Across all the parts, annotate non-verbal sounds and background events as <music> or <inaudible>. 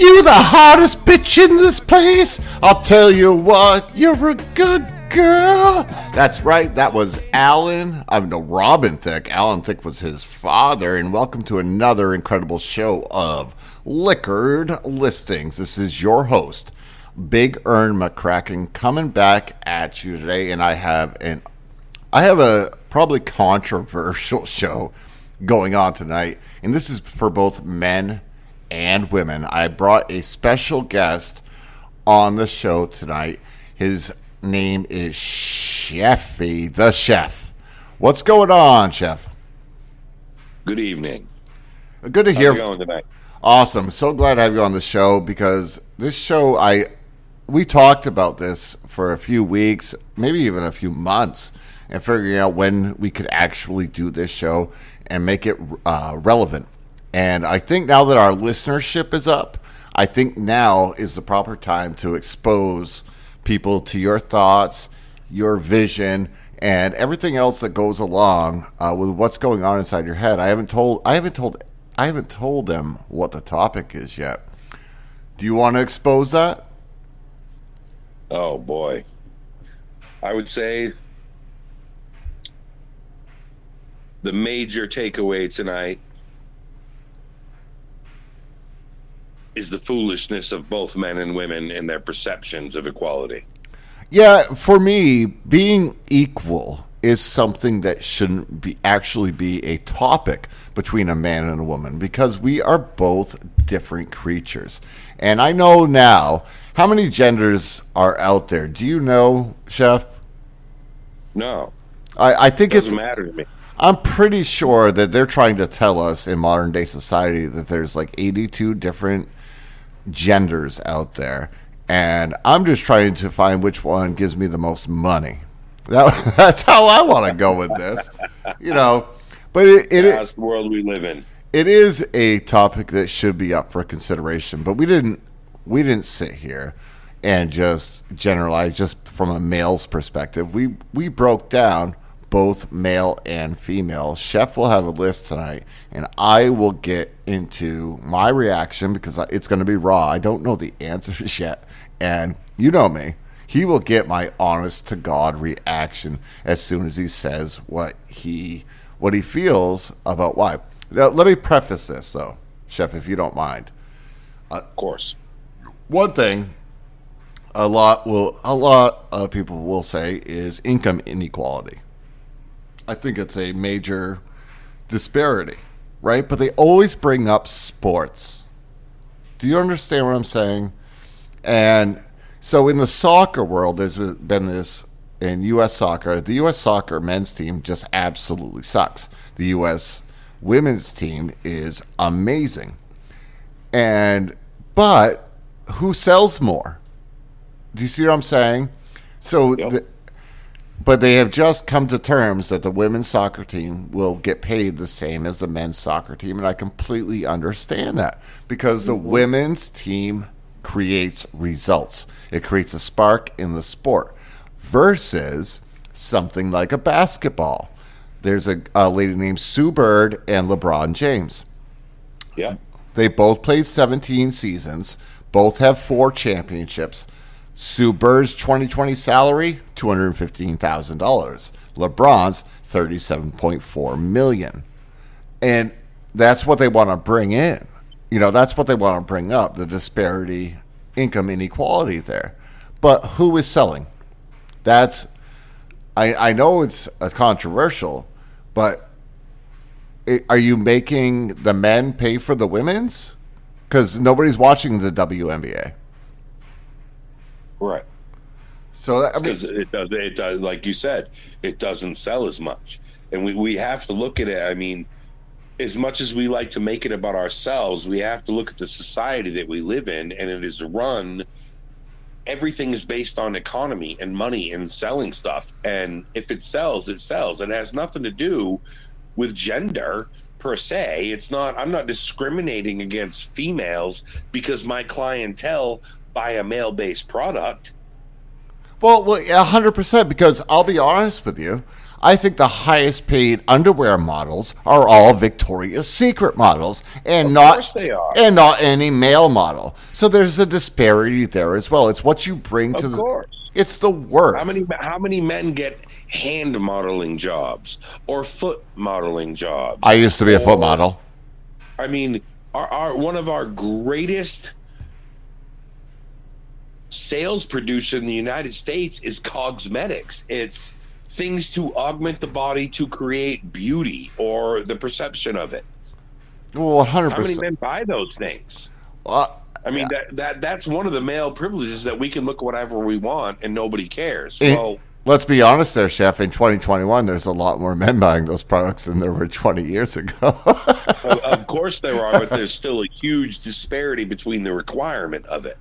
You the hottest bitch in this place. I'll tell you what, you're a good girl. That's right. That was Alan. I'm no Robin Thicke. Alan Thicke was his father. And welcome to another incredible show of Liquored Listings. This is your host, Big Ern McCracken, coming back at you today. And I have an I have a probably controversial <laughs> show going on tonight, and this is for both men and women. I brought a special guest on the show tonight. His name is Chefy, the chef. What's going on, chef? Good evening. Good to hear. How's it going tonight? Awesome. So glad to have you on the show because this show, I we talked about this for a few weeks, maybe even a few months, and figuring out when we could actually do this show and make it uh, relevant. And I think now that our listenership is up, I think now is the proper time to expose people to your thoughts, your vision, and everything else that goes along uh, with what's going on inside your head. I haven't told I haven't told I haven't told them what the topic is yet. Do you want to expose that? Oh boy. I would say the major takeaway tonight is the foolishness of both men and women in their perceptions of equality. Yeah, for me, being equal is something that shouldn't be actually be a topic between a man and a woman because we are both different creatures. And I know now how many genders are out there. Do you know, Chef? No, I, I think doesn't it's matter to me. I'm pretty sure that they're trying to tell us in modern day society that there's like 82 different genders out there. And I'm just trying to find which one gives me the most money. <laughs> That, that's how I want to go with this, you know. But it, it, That's the world we live in. it is a topic that should be up for consideration. But we didn't we didn't sit here and just generalize just from a male's perspective. We we broke down both male and female. Chef will have a list tonight, and I will get into my reaction because it's going to be raw. I don't know the answers <laughs> yet, and you know me. He will get my honest to God reaction as soon as he says what he what he feels about why. Now, let me preface this though, Chef, if you don't mind Of course. one thing a lot will a lot of people will say is income inequality. I think it's a major disparity, right? But they always bring up sports. Do you understand what I'm saying? And so in the soccer world, there's been this in U.S. soccer. The U.S. soccer men's team just absolutely sucks. The U.S. women's team is amazing, and but who sells more? Do you see what I'm saying? So, Yep. the, but they have just come to terms that the women's soccer team will get paid the same as the men's soccer team, and I completely understand that because the mm-hmm. women's team creates results. It creates a spark in the sport versus something like a basketball. There's a, a lady named Sue Bird and LeBron James. Yeah. They both played 17 seasons, both have four championships. Sue Bird's 2020 salary, $215,000. LeBron's 37.4 million. And that's what they want to bring in. You know, that's what they want to bring up, the disparity, income inequality there. But who is selling? That's I I know it's uh, controversial, but i- are you making the men pay for the women's? Because nobody's watching the WNBA. Right. So that, I mean, Because it does it does like you said, it doesn't sell as much. And we, we have to look at it. I mean, as much as we like to make it about ourselves, we have to look at the society that we live in and it is run everything is based on economy and money and selling stuff. And if it sells, it sells. It has nothing to do with gender per se. It's not, I'm not discriminating against females because my clientele buy a male based product. Well, well, a hundred percent. Because I'll be honest with you, I think the highest paid underwear models are all Victoria's Secret models and not they are. and not any male model. So there's a disparity there as well. It's what you bring to Of the course. it's the worth. How many how many men get hand modeling jobs or foot modeling jobs? I used to be a foot model. I mean, our, our one of our greatest sales producer in the United States is cosmetics. It's things to augment the body to create beauty or the perception of it. Well, one hundred How many men buy those things? Uh, I mean that that that's one of the male privileges that we can look whatever we want and nobody cares. Eh. Well, Let's be honest, there, chef. In 2021, there's a lot more men buying those products than there were 20 years ago. of, of course there are, but <laughs> there's still a huge disparity between the requirement of it.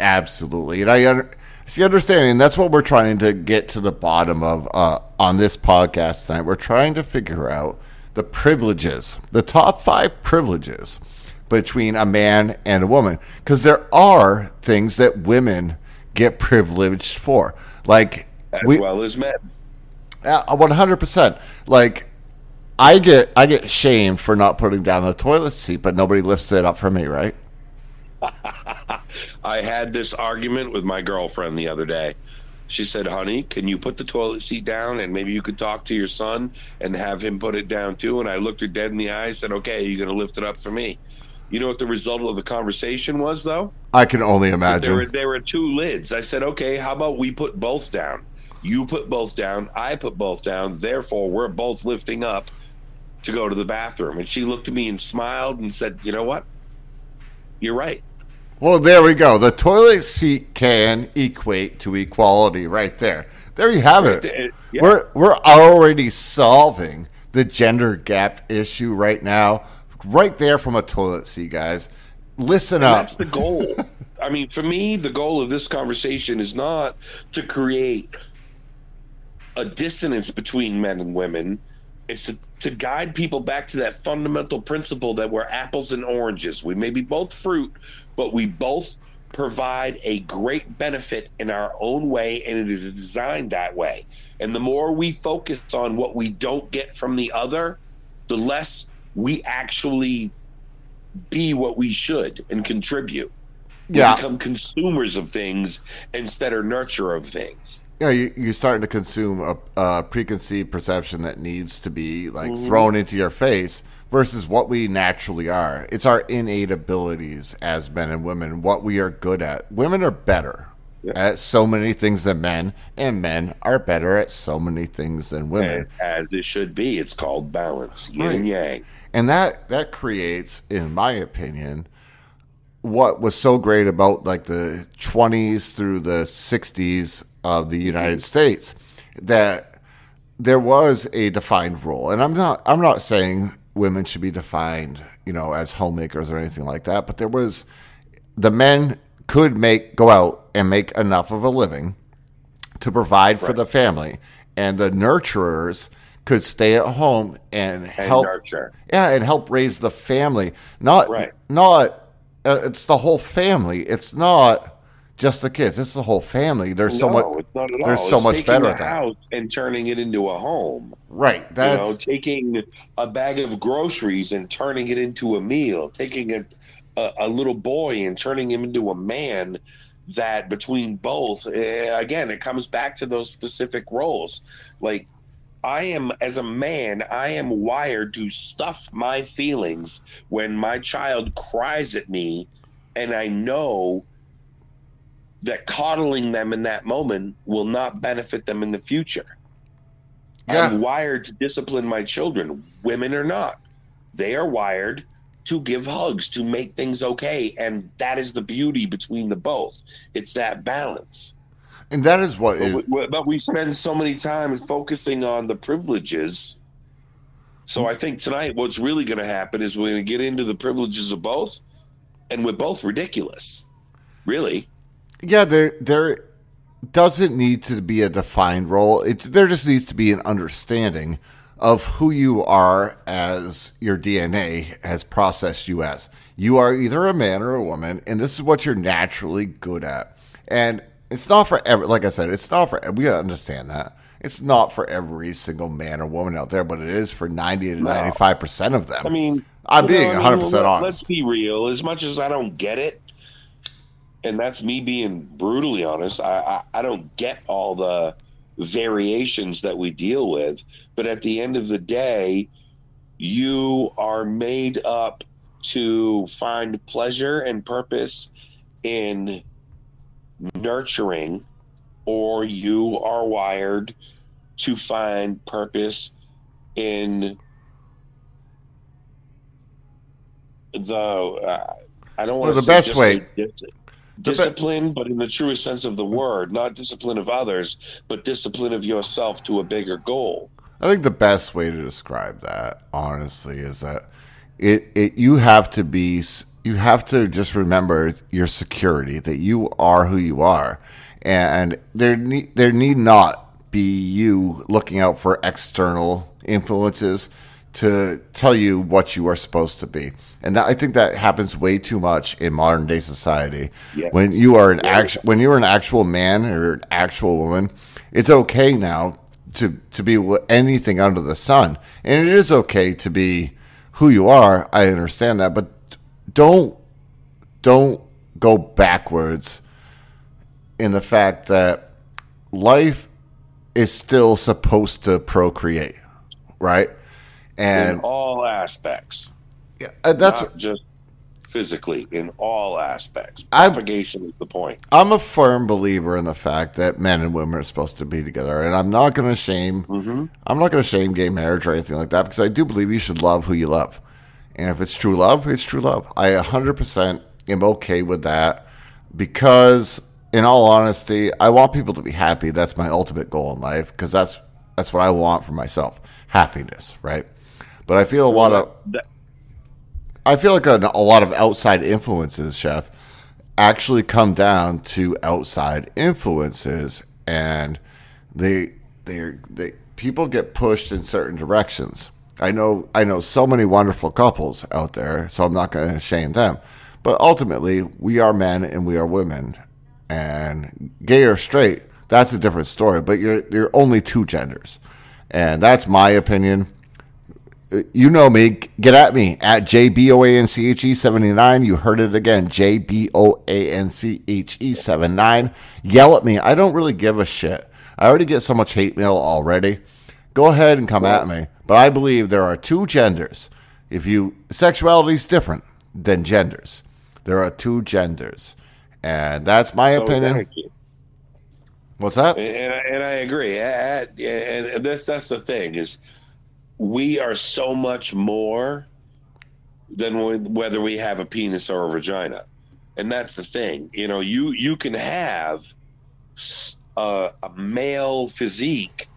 Absolutely, and I see understanding. That's what we're trying to get to the bottom of uh, on this podcast tonight. We're trying to figure out the privileges, the top five privileges between a man and a woman, because there are things that women get privileged for, like As we, well as men. one hundred percent. Like I get, I get shamed for not putting down the toilet seat, but nobody lifts it up for me, right? <laughs> I had this argument with my girlfriend the other day. She said, "Honey, can you put the toilet seat down and maybe you could talk to your son and have him put it down too?" And I looked her dead in the eye and said, "Okay, you're going to lift it up for me." You know what the result of the conversation was though? I can only There were imagine. there were two lids. I said, "Okay, how about we put both down? You put both down, I put both down. Therefore, we're both lifting up to go to the bathroom." And she looked at me and smiled and said, "You know what? You're right." Well, there we go. The toilet seat can equate to equality right there. There you have it. yeah. We're we're already solving the gender gap issue right now, right there from a toilet seat, guys. Listen up. That's the goal. <laughs> I mean, for me, the goal of this conversation is not to create a dissonance between men and women. It's to, to guide people back to that fundamental principle that we're apples and oranges. We may be both fruit, but we both provide a great benefit in our own way, and it is designed that way. And the more we focus on what we don't get from the other, the less we actually be what we should and contribute. We Yeah. become consumers of things instead of nurture of things. Yeah, you, you're starting to consume a, a preconceived perception that needs to be like Mm-hmm. thrown into your face versus what we naturally are. It's our innate abilities as men and women, what we are good at. Women are better at so many things than men, and men are better at so many things than women. As it should be. It's called balance, yin Right. and yang. and that that creates in my opinion what was so great about like the 20s through the 60s of the United States that there was a defined role and I'm not I'm not saying women should be defined you know as homemakers or anything like that but there was the men could make go out and make enough of a living to provide for the family and the nurturers could stay at home and, And help nurture. yeah, and help raise the family. Not Right. not uh, it's the whole family. It's not just the kids. It's the whole family. There's so no, much it's not at there's all. so It's much taking better a at that. house and turning it into a home. right. you That's know, taking a bag of groceries and turning it into a meal, taking a, a, a little boy and turning him into a man. That between both, eh, again, it comes back to those specific roles. Like, I am, as a man, I am wired to stuff my feelings when my child cries at me, and I know that coddling them in that moment will not benefit them in the future. Yeah. I'm wired to discipline my children, women or not. They are wired to give hugs, to make things okay. And that is the beauty between the both. It's that balance. and that is what But is we, but we spend so many times focusing on the privileges. So I think tonight what's really going to happen is we're going to get into the privileges of both, and we're both ridiculous. Really. Yeah, there there doesn't need to be a defined role. It's there just needs to be an understanding of who you are as your DNA has processed you as. You are either a man or a woman, and this is what you're naturally good at. And it's not for every, like I said, it's not for, we understand that. It's not for every single man or woman out there, but it is for 90 to No. 95% of them. I mean, I'm you know, being I mean, 100% let- honest. Let's be real. As much as I don't get it, and that's me being brutally honest, I, I, I don't get all the variations that we deal with. But at the end of the day, you are made up to find pleasure and purpose in nurturing, or you are wired to find purpose in the uh, I don't want Well, to the best way- be- discipline, but in the truest sense of the word, not discipline of others, but discipline of yourself to a bigger goal. I think the best way to describe that, honestly, is that it, it you have to be you have to just remember your security that you are who you are, and there need there need not be you looking out for external influences to tell you what you are supposed to be, and that, I think that happens way too much in modern day society. Yes. When you are an act, when you're an actual man or an actual woman, it's okay now to to be anything under the sun, and it is okay to be who you are. I understand that, but don't don't go backwards in the fact that life is still supposed to procreate, right? In And all aspects, uh, that's not just physically, in all aspects. Propagation is the point. I'm a firm believer in the fact that men and women are supposed to be together, and I'm not going to shame. I'm not going to shame gay marriage or anything like that because I do believe you should love who you love, and if it's true love, it's true love. I 100% am okay with that because, in all honesty, I want people to be happy. That's my ultimate goal in life because that's that's what I want for myself, happiness, right? But I feel a lot of I feel like a, a lot of outside influences, chef, actually come down to outside influences, and they they they people get pushed in certain directions. I know I know so many wonderful couples out there, so I'm not going to shame them. But ultimately, we are men and we are women, and gay or straight, that's a different story. But you're you're only two genders, and that's my opinion you know me. Get at me at JBOANCHE 79. You heard it again. JBOANCHE 79. Yell at me. I don't really give a shit. I already get so much hate mail already. Go ahead and come at me. But I believe there are two genders. If you sexuality is different than genders. There are two genders. And that's my so opinion. What's that? and, I- and I agree. And, and that's that's the thing is, we are so much more than we- whether we have a penis or a vagina, and that's the thing. You know, you you can have a male physique,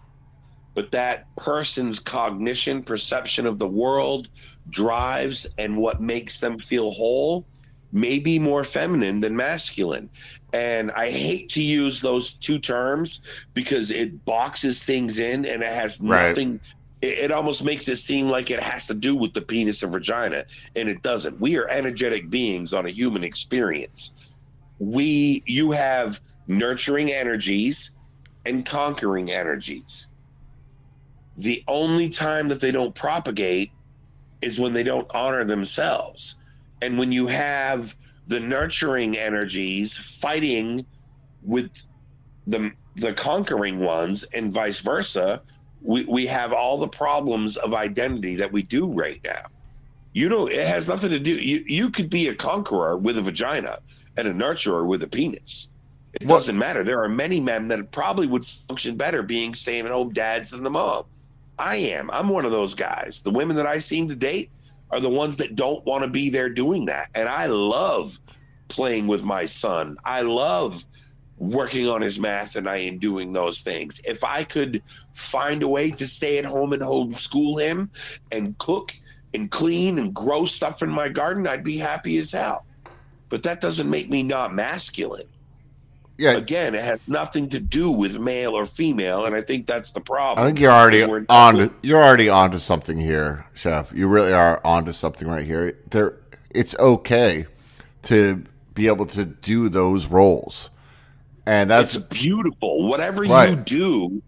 but that person's cognition, perception of the world, drives, and what makes them feel whole may be more feminine than masculine. And I hate to use those two terms because it boxes things in and it has Right. nothing. It, it almost makes it seem like it has to do with the penis or vagina, and it doesn't. We are energetic beings on a human experience. We, you have nurturing energies and conquering energies. The only time that they don't propagate is when they don't honor themselves. And when you have the nurturing energies fighting with the the conquering ones and vice versa, we, we have all the problems of identity that we do right now. You know, it has nothing to do. You you could be a conqueror with a vagina and a nurturer with a penis. It doesn't matter. There are many men that probably would function better being staying at home dads than the mom. I am. I'm one of those guys. The women that I seem to date are the ones that don't want to be there doing that. And I love playing with my son. I love working on his math and I am doing those things. If I could find a way to stay at home and homeschool him and cook and clean and grow stuff in my garden, I'd be happy as hell. But that doesn't make me not masculine. Yeah, Again, it has nothing to do with male or female, and I think that's the problem. I think you're already on. To, you're already onto something here, Chef. You really are onto something right here. There, it's okay to be able to do those roles, and that's it's beautiful. Whatever you do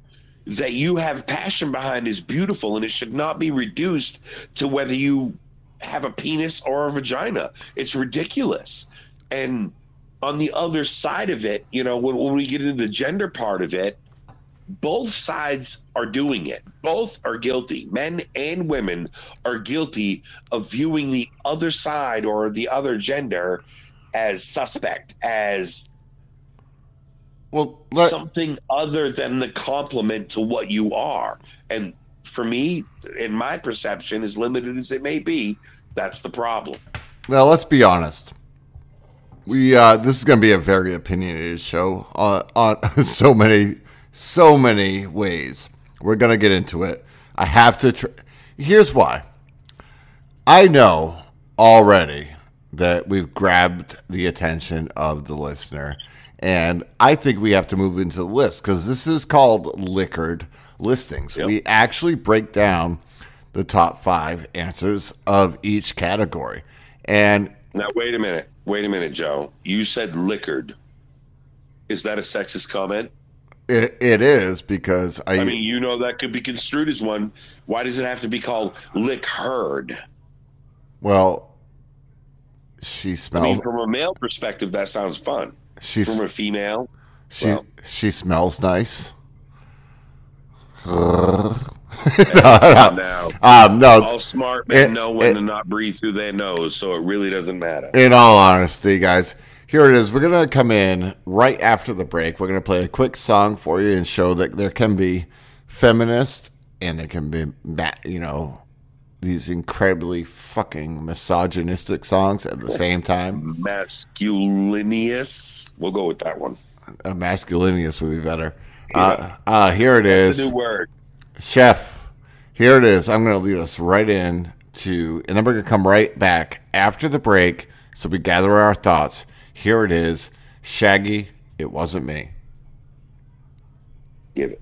that you have passion behind is beautiful and it should not be reduced to whether you have a penis or a vagina. It's ridiculous. And on the other side of it, you know, when, when we get into the gender part of it, both sides are doing it. Both are guilty. Men and women are guilty of viewing the other side or the other gender as suspect, as Well, let, something other than the complement to what you are. And for me, in my perception, as limited as it may be, that's the problem. now let's be honest. We uh, this is going to be a very opinionated show on, on <laughs> so many so many ways. We're going to get into it. I have to. Tr- Here's why. I know already that we've grabbed the attention of the listener, and I think we have to move into the list because this is called liquored listings. Yep. We actually break down the top five answers of each category, and Now, wait a minute. Wait a minute, Joe. You said liquored. Is that a sexist comment? it, it is because I, I mean, you know that could be construed as one. Why does it have to be called lick herd? well, she smells. I mean, from a male perspective, that sounds fun. She's From a female, she well- she smells nice. <laughs> now Um, no, all smart men It- know when it- to not breathe through their nose, so it really doesn't matter. in all honesty, guys, here it is. We're gonna come in right after the break. We're gonna play a quick song for you and show that there can be feminist and there can be, you know, these incredibly fucking misogynistic songs at the same time. Masculinous. We'll go with that one. A masculinous would be better. Uh, uh, here it is. New word. Chef, here it is. I'm going to lead us right in to, and then we're going to come right back after the break so we gather our thoughts. Here it is Shaggy, it wasn't me. Give it.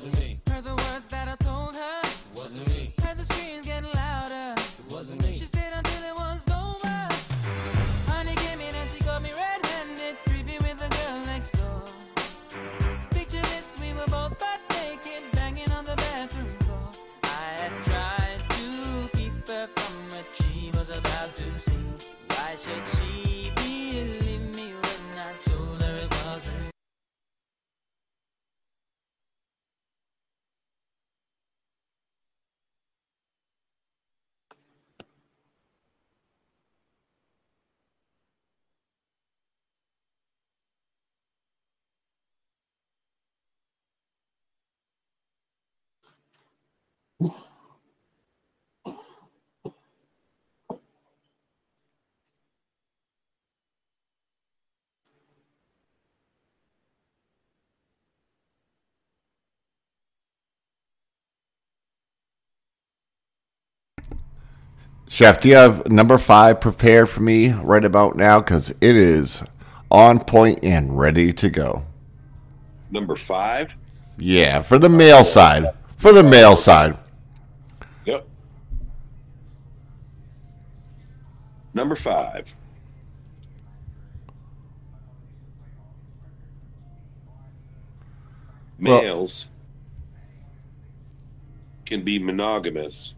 Wasn't me. Heard the words that I told her. Wasn't me. Heard the screams Chef, do you have number five prepared for me right about now? Because it is on point and ready to go. Number five. Yeah, for the male side. For the male side. Yep. Number five. Well- Males can be monogamous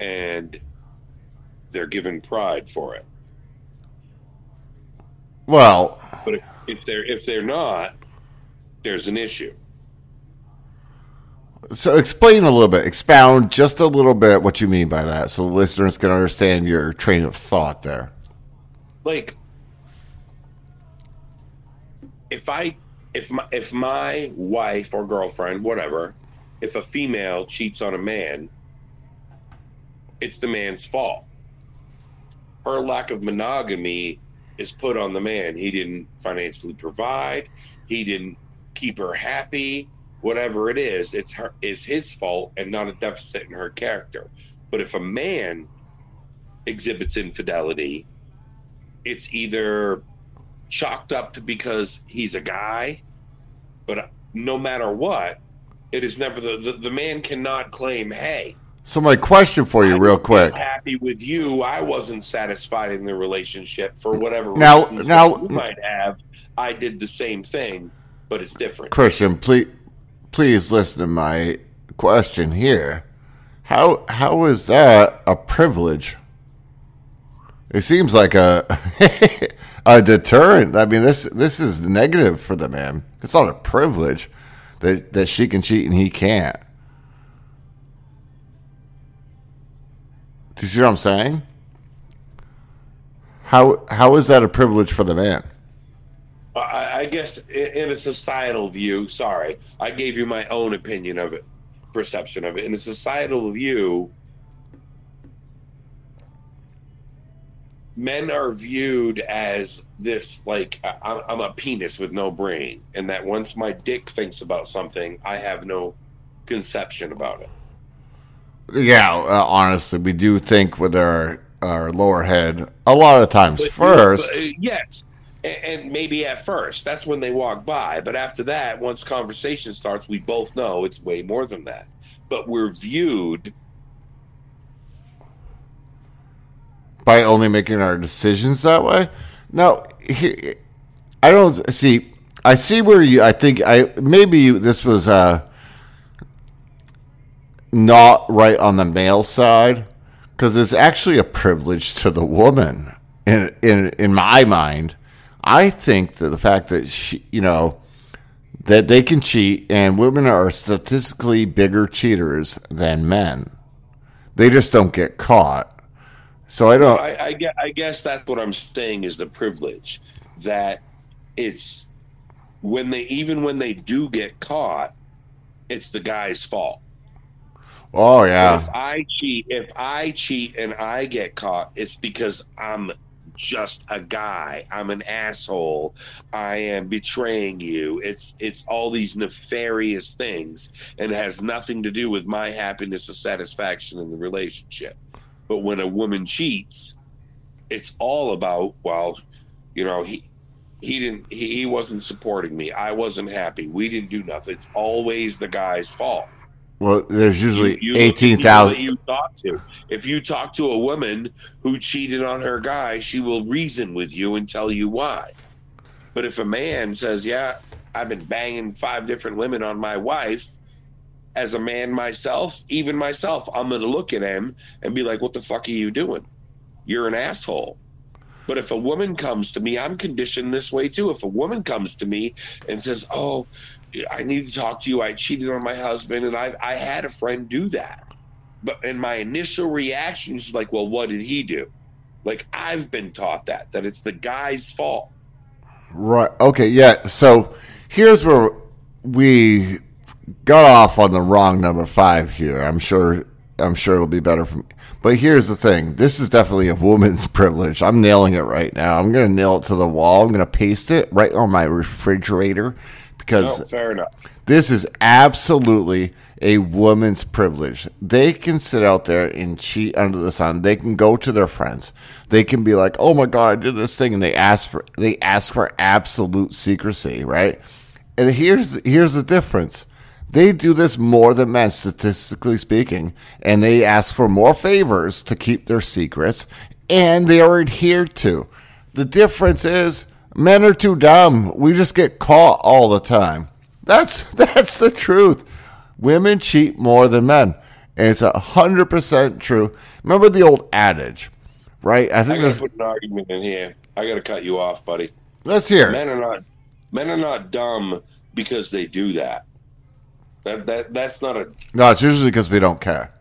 and they're given pride for it. Well, But if, if they're if they're not, there's an issue. So explain a little bit, expound just a little bit what you mean by that, so the listeners can understand your train of thought there. like if I if my if my wife or girlfriend, whatever, if a female cheats on a man, it's the man's fault. Her lack of monogamy is put on the man. He didn't financially provide, he didn't keep her happy, whatever it is, it's her is his fault and not a deficit in her character. But if a man exhibits infidelity, it's either chalked up to because he's a guy, but no matter what, it is never the, the, the man cannot claim, hey, So my question for you, I real quick. happy with you. I wasn't satisfied in the relationship for whatever Now- reasons now- you might have. I did the same thing, but it's different. Christian, please, please listen to my question here. How how is that a privilege? It seems like a <laughs> a deterrent. I mean, this this is negative for the man. It's not a privilege that that she can cheat and he can't. Do you see what I'm saying? How how is that a privilege for the man? I, I guess in a societal view, sorry, I gave you my own opinion of it, perception of it. In a societal view, men are viewed as this like I'm, I'm a penis with no brain, and that once my dick thinks about something, I have no conception about it. Yeah, uh, honestly, we do think with our our lower head a lot of times But- first. but, uh, yes. And, and maybe at first, that's when they walk by. But after that, once conversation starts, we both know it's way more than that. But we're viewed by only making our decisions that way. Now, I don't see. I see where you. I think I maybe this was uh, not right on the male side because it's actually a privilege to the woman. In in in my mind, I think that the fact that she, you know, that they can cheat and women are statistically bigger cheaters than men. They just don't get caught. So I don't. I, I, I guess that's what I'm saying is the privilege that it's when they even when they do get caught, it's the guy's fault. Oh yeah. If I cheat, if I cheat and I get caught, it's because I'm just a guy. I'm an asshole. I am betraying you. It's it's all these nefarious things and has nothing to do with my happiness or satisfaction in the relationship. But when a woman cheats, it's all about well, you know, he he didn't he, he wasn't supporting me. I wasn't happy. We didn't do nothing. It's always the guy's fault Well, there's usually you- you look at eighteen thousand. You talk to. If you talk to a woman who cheated on her guy, she will reason with you and tell you why. But if a man says, "Yeah, I've been banging five different women on my wife," as a man myself, even myself, I'm going to look at him and be like, "What the fuck are you doing? You're an asshole." But if a woman comes to me, I'm conditioned this way too. If a woman comes to me and says, "Oh, I need to talk to you. I cheated on my husband, and I I had a friend do that," but and my initial reaction is like, "Well, what did he do?" Like I've been taught that that it's the guy's fault. Right. Okay. Yeah. So here's where we got off on the wrong number five here. I'm sure. I'm sure it'll be better for me. But here's the thing. This is definitely a woman's <laughs> privilege. I'm nailing it right now. I'm gonna nail it to the wall. I'm gonna paste it right on my refrigerator because Oh, fair enough. this is absolutely a woman's privilege. They can sit out there and cheat under the sun. They can go to their friends. They can be like, "Oh my god, I did this thing," and they ask for they ask for absolute secrecy, right? And here's here's the difference. They do this more than men, statistically speaking, and they ask for more favors to keep their secrets, and they are adhered to. The difference is men are too dumb. We just get caught all the time. That's <laughs> that's the truth. Women cheat more than men. And it's a hundred percent true. Remember the old adage, right? I think I gotta put an argument in here. I gotta cut you off, buddy. let's hear. Men are not men are not dumb because they do that. That that that's not a. No, it's usually because we don't care.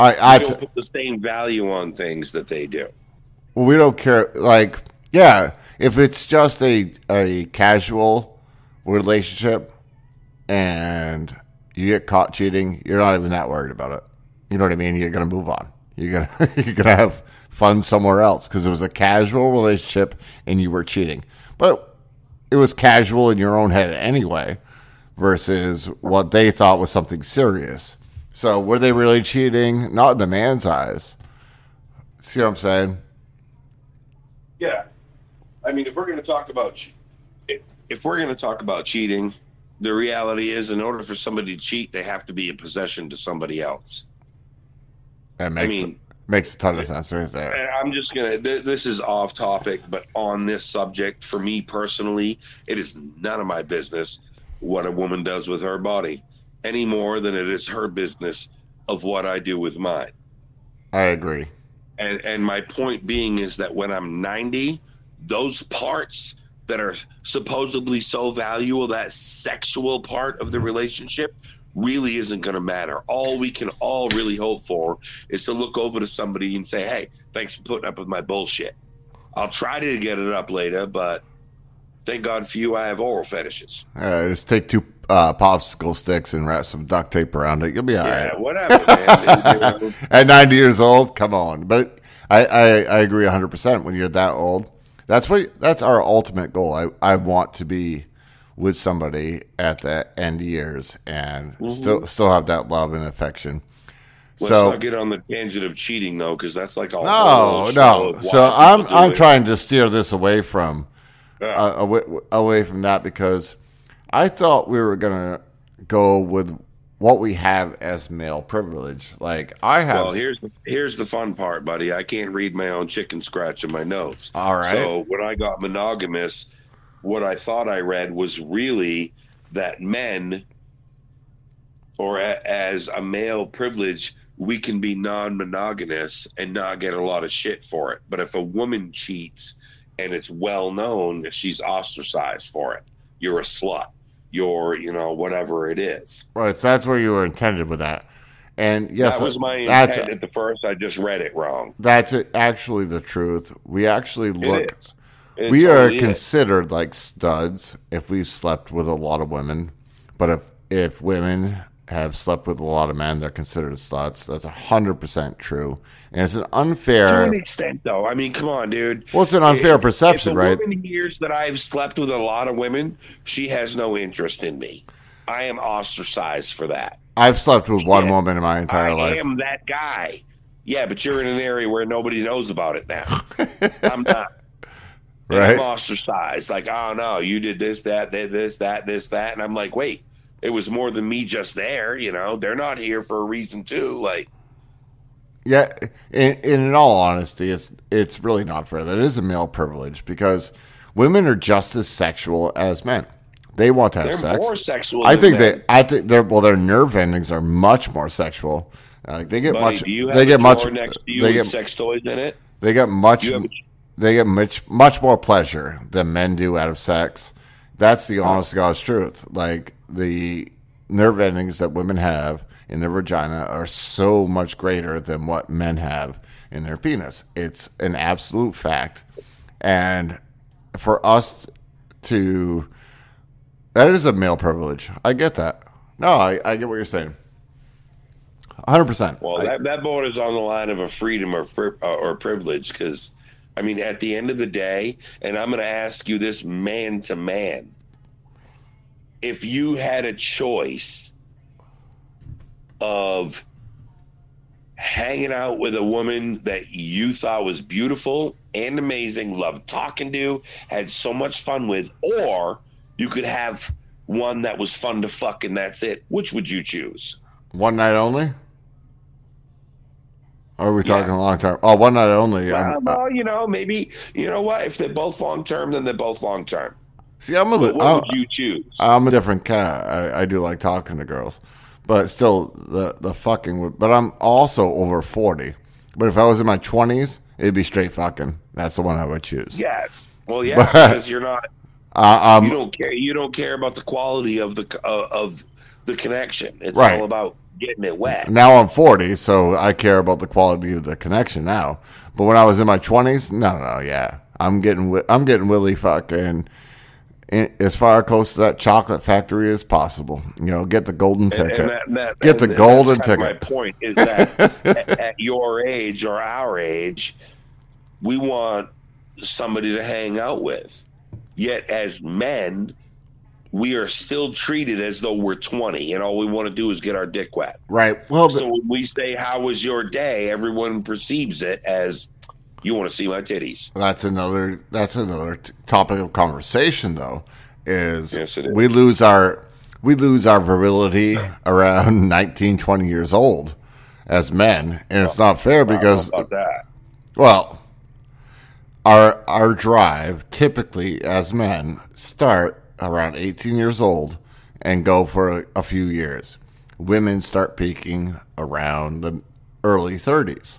I, I I, don't put the same value on things that they do. We don't care. Like, yeah, if it's just a a casual relationship and you get caught cheating, you're not even that worried about it. You know what I mean? You're gonna move on. You're gonna <laughs> you're gonna have fun somewhere else because it was a casual relationship and you were cheating, but it was casual in your own head anyway, versus what they thought was something serious. So were they really cheating? Not in the man's eyes. See what I'm saying? Yeah, I mean, if we're going to talk about if, we're going to talk about cheating, the reality is, in order for somebody to cheat, they have to be in possession to somebody else. That makes mean- makes a ton of sense right there. I'm just gonna. Th- this is off topic, but on this subject, for me personally, it is none of my business what a woman does with her body, any more than it is her business of what I do with mine. I agree. And and my point being is that when I'm 90, those parts that are supposedly so valuable, that sexual part of the relationship, really isn't going to matter. All we can all really hope for is to look over to somebody and say, "Hey, thanks for putting up with my bullshit. I'll try to get it up later, but thank God for you, I have oral fetishes." Uh, just take two uh, popsicle sticks and wrap some duct tape around it. You'll be all right. Yeah, whatever, man. <laughs> At 90 years old, come on. But I, I, I agree 100%. When you're that old, that's what that's our ultimate goal. I, I want to be with somebody at the end years and still still have that love and affection. Let's so not get on the tangent of cheating though, because that's like a no, no. So I'm I'm it. trying to steer this away from Yeah. uh, away, away from that because I thought we were gonna go with what we have as male privilege. Like I have. Well, here's the, here's the fun part, buddy. I can't read my own chicken scratch in my notes. All right. So when I got monogamous, what I thought I read was really that men, or a, as a male privilege, we can be non-monogamous and not get a lot of shit for it. But if a woman cheats and it's well known, she's ostracized for it. You're a slut. You're, you know, whatever it is. Right, that's where you were intended with that. And yes, that was my that's intent at the first. I just read it wrong. that's actually the truth. We actually look is. It we are totally is. considered like studs if we've slept with a lot of women. But if if women have slept with a lot of men, they're considered sluts. That's hundred percent true. And it's an unfair to an extent, though. I mean, come on, dude. well, it's an unfair If- perception, if a right? woman hears that I've slept with a lot of women, she has no interest in me. I am ostracized for that. I've slept with one Yeah. woman in my entire I life. I am that guy. Yeah, but you're in an area where nobody knows about it now. <laughs> I'm not. Right. I'm ostracized. Like, oh no, you did this, that, that, this, that, this, that, and I'm like, wait, it was more than me just there. You know, they're not here for a reason too. Like, Yeah, in, in all honesty, it's it's really not fair. That is a male privilege because women are just as sexual as men. They want to have they're sex. more sexual. I think men. they. I think their well, their nerve endings are much more sexual. Uh, they get Buddy, much. do you have They get much. drawer next to you They get. sex toys in it? They get much. Have- They get much much more pleasure than men do out of sex. That's the honest to God's truth. Like the nerve endings that women have in their vagina are so much greater than what men have in their penis. It's an absolute fact. And for us to that is a male privilege. I get that. No, I, I get what you're saying. 100%. Well, I- that, that borders on the line of a freedom or uh, or privilege because, I mean, at the end of the day, and I'm going to ask you this man to man. If you had a choice of hanging out with a woman that you thought was beautiful and amazing, loved talking to, had so much fun with, or you could have one that was fun to fuck and that's it, which would you choose? One night only? Are we Yeah. talking long term? Oh, one night only. Uh, well, you know, maybe you know what? If they're both long term, then they're both long term. see, I'm a, li- What I'm, would you choose? I'm a different cat. I, I do like talking to girls, but still, the the fucking would. But I'm also over forty. But if I was in my twenties, it'd be straight fucking. That's the one I would choose. yes. Well, yeah, because you're not <laughs> Uh, um, you don't care. You don't care about the quality of the uh, of the connection. It's Right. all about getting it wet. now I'm 40, so I care about the quality of the connection now. But when I was in my 20s, no, no, yeah, I'm getting I'm getting willy fucking as far close to that chocolate factory as possible. You know, get the golden ticket. and that- that- Get the and golden ticket. My point is that <laughs> at, at your age or our age, we want somebody to hang out with. Yet as men, we are still treated as though we're 20 and all we want to do is get our dick wet. right. Well, the- So when we say, How was your day? everyone perceives it as you want to see my titties. that's another that's another t- topic of conversation though is, Yes, it is. we lose our we lose our virility around <laughs> 19 20 years old as men and it's oh, not fair because How about that? well our our drive typically as men start around 18 years old and go for a, a few years women start peaking around the early 30s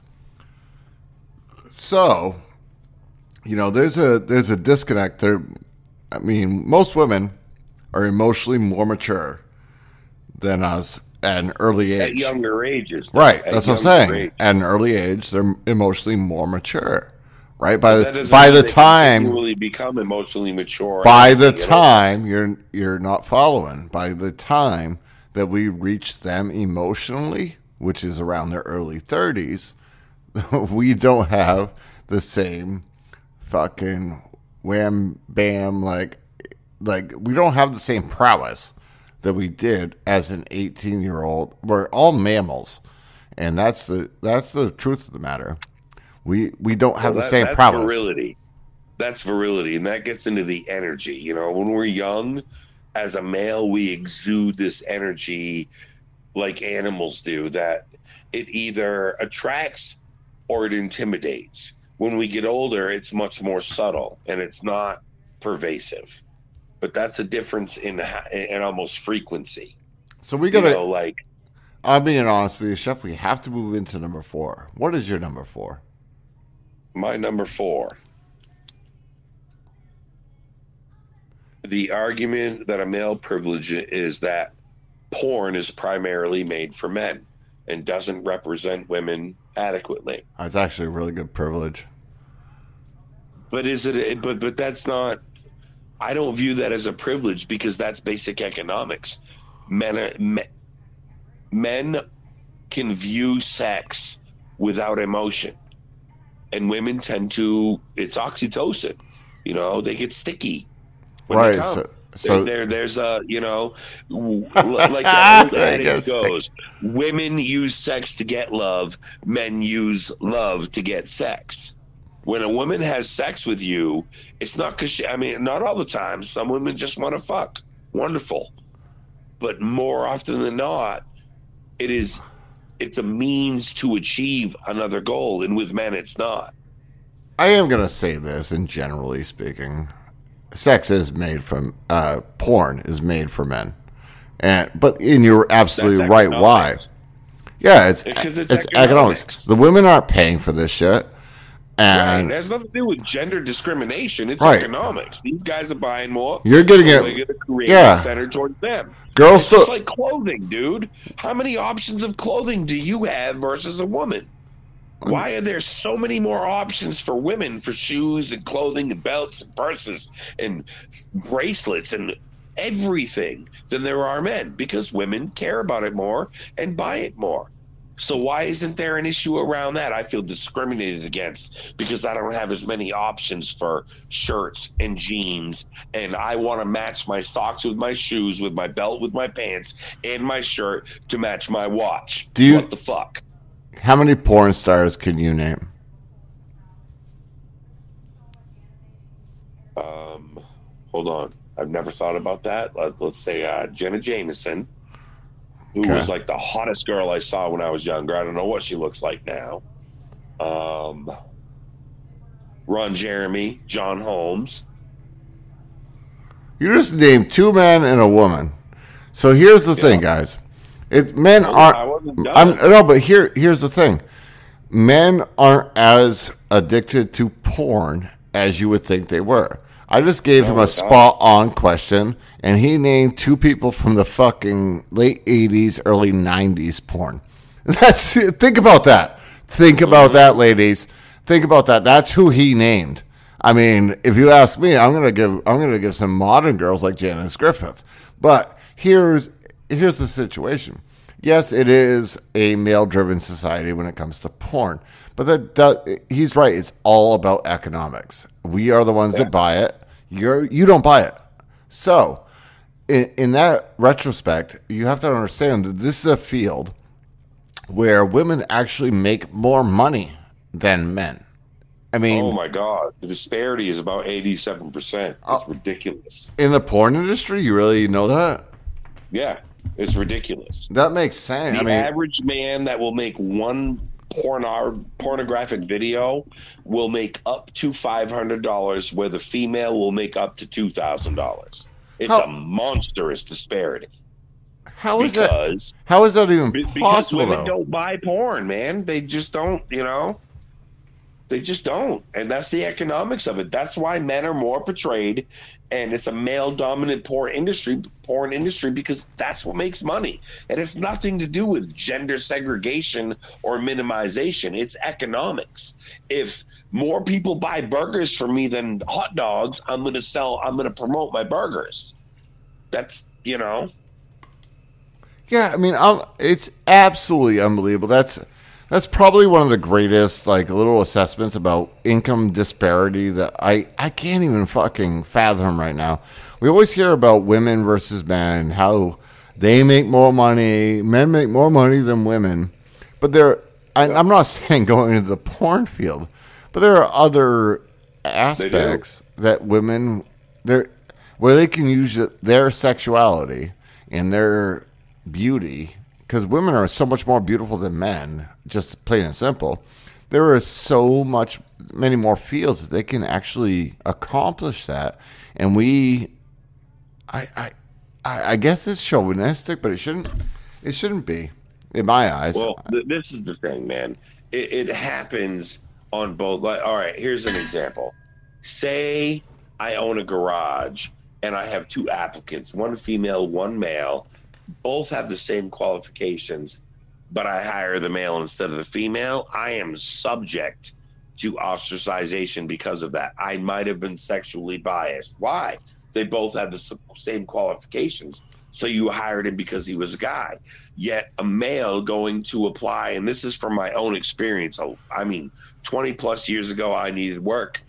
so you know there's a there's a disconnect there i mean most women are emotionally more mature than us at an early age At younger ages. though. Right, At that's what I'm saying. age. At an early age, they're emotionally more mature. Right by the by the time continually become emotionally mature. by the time you're you're not following. By the time that we reach them emotionally, which is around their early 30s, <laughs> we don't have the same fucking wham bam like like we don't have the same prowess that we did as an 18 year old. We're all mammals, and that's the that's the truth of the matter. We we don't have Well, the that- same that's. Virility. That's virility, and that gets into the energy. You know, when we're young, as a male, we exude this energy like animals do. That it either attracts or it intimidates. When we get older, it's much more subtle and it's not pervasive. But that's a difference in in almost frequency. So we You gotta. know, like I'm being honest with you, Chef. We have to move into number four. What is your number four? My number four. The argument that a male privilege is that porn is primarily made for men and doesn't represent women adequately. That's actually a really good privilege. But is it? But but that's not. I don't view that as a privilege because that's basic economics. Men are, men, men can view sex without emotion, and women tend to. It's oxytocin. You know, they get sticky. When they right. come. So, There, so there, there's a, you know, <laughs> like the adage goes, women use sex to get love, men use love to get sex. When a woman has sex with you, it's not because she, I mean, not all the time. Some women just want to fuck. Wonderful. But more often than not, it is, it's a means to achieve another goal. And with men, it's not. I am gonna say this, and generally speaking, sex is made from uh, porn is made for men, and but and you're absolutely right. Why? Yeah, it's Because it's, it's economics. economics. The women aren't paying for this shit, Right. and It has nothing to do with gender discrimination. It's Right. economics. These guys are buying more. You're getting so it- They're create yeah. a center towards them. girls like clothing, dude. How many options of clothing do you have versus a woman? Why are there so many more options for women for shoes and clothing and belts and purses and bracelets and everything than there are men? Because women care about it more and buy it more. So why isn't there an issue around that? I feel discriminated against because I don't have as many options for shirts and jeans and I want to match my socks with my shoes, with my belt with my pants and my shirt to match my watch. Do you- what the fuck? How many porn stars can you name? Um, hold on. I've never thought about that. Let, let's say uh, Jenna Jameson, who Okay. was like the hottest girl I saw when I was younger. I don't know what she looks like now. Um, Ron Jeremy, John Holmes. You just named two men and a woman. So here's the thing, guys. It men aren't. I wasn't. I'm no, but here here's the thing. Men aren't as addicted to porn as you would think they were. I just gave him a spot on question, and he named two people from the fucking late '80s, early '90s porn. <laughs> That's it. think about that. Think about Mm-hmm. that, ladies. Think about that. That's who he named. I mean, if you ask me, I'm gonna give I'm gonna give some modern girls like Janice Griffith. But here's here's the situation. Yes, it is a male-driven society when it comes to porn, but that, that he's right. It's all about economics. We are the ones that buy it. You're you don't buy it. So, in, in that retrospect, you have to understand that this is a field where women actually make more money than men. I mean, Oh my God, the disparity is about eighty-seven percent. Oh. It's ridiculous. in the porn industry, you really know that? Yeah, it's ridiculous. That makes sense. The I mean, average man that will make one porno- pornographic video will make up to five hundred dollars, where the female will make up to two thousand dollars. It's How- a monstrous disparity how is that? How is that even be- because possible? women Though? don't buy porn, man. They just don't, you know. They just don't, and that's the economics of it. That's why men are more portrayed, and it's a male-dominant porn industry. Porn industry because that's what makes money. It has nothing to do with gender segregation or minimization. It's economics. If more people buy burgers from me than hot dogs, I'm going to sell. I'm going to promote my burgers. That's you know. Yeah, I mean, um, it's absolutely unbelievable. That's that's probably one of the greatest like little assessments about income disparity that I I can't even fucking fathom right now. We always hear about women versus men, how they make more money, men make more money than women, but there. I, I'm not <laughs> saying going into the porn field, but there are other aspects that women there where they can use their sexuality and their beauty because women are so much more beautiful than men just plain and simple there are so much many more fields that they can actually accomplish that and we i i i guess it's chauvinistic but it shouldn't it shouldn't be in my eyes Well, th- this is the thing, man. It, it happens on both. Like, all right, here's an example. Say I own a garage and I have two applicants, one female, one male. Both have the same qualifications, but I hire the male instead of the female. I am subject to ostracization because of that. I might have been sexually biased. Why? They both have the same qualifications. So you hired him because he was a guy. Yet a male going to apply, and this is from my own experience. I- mean, 20 plus years ago, I needed work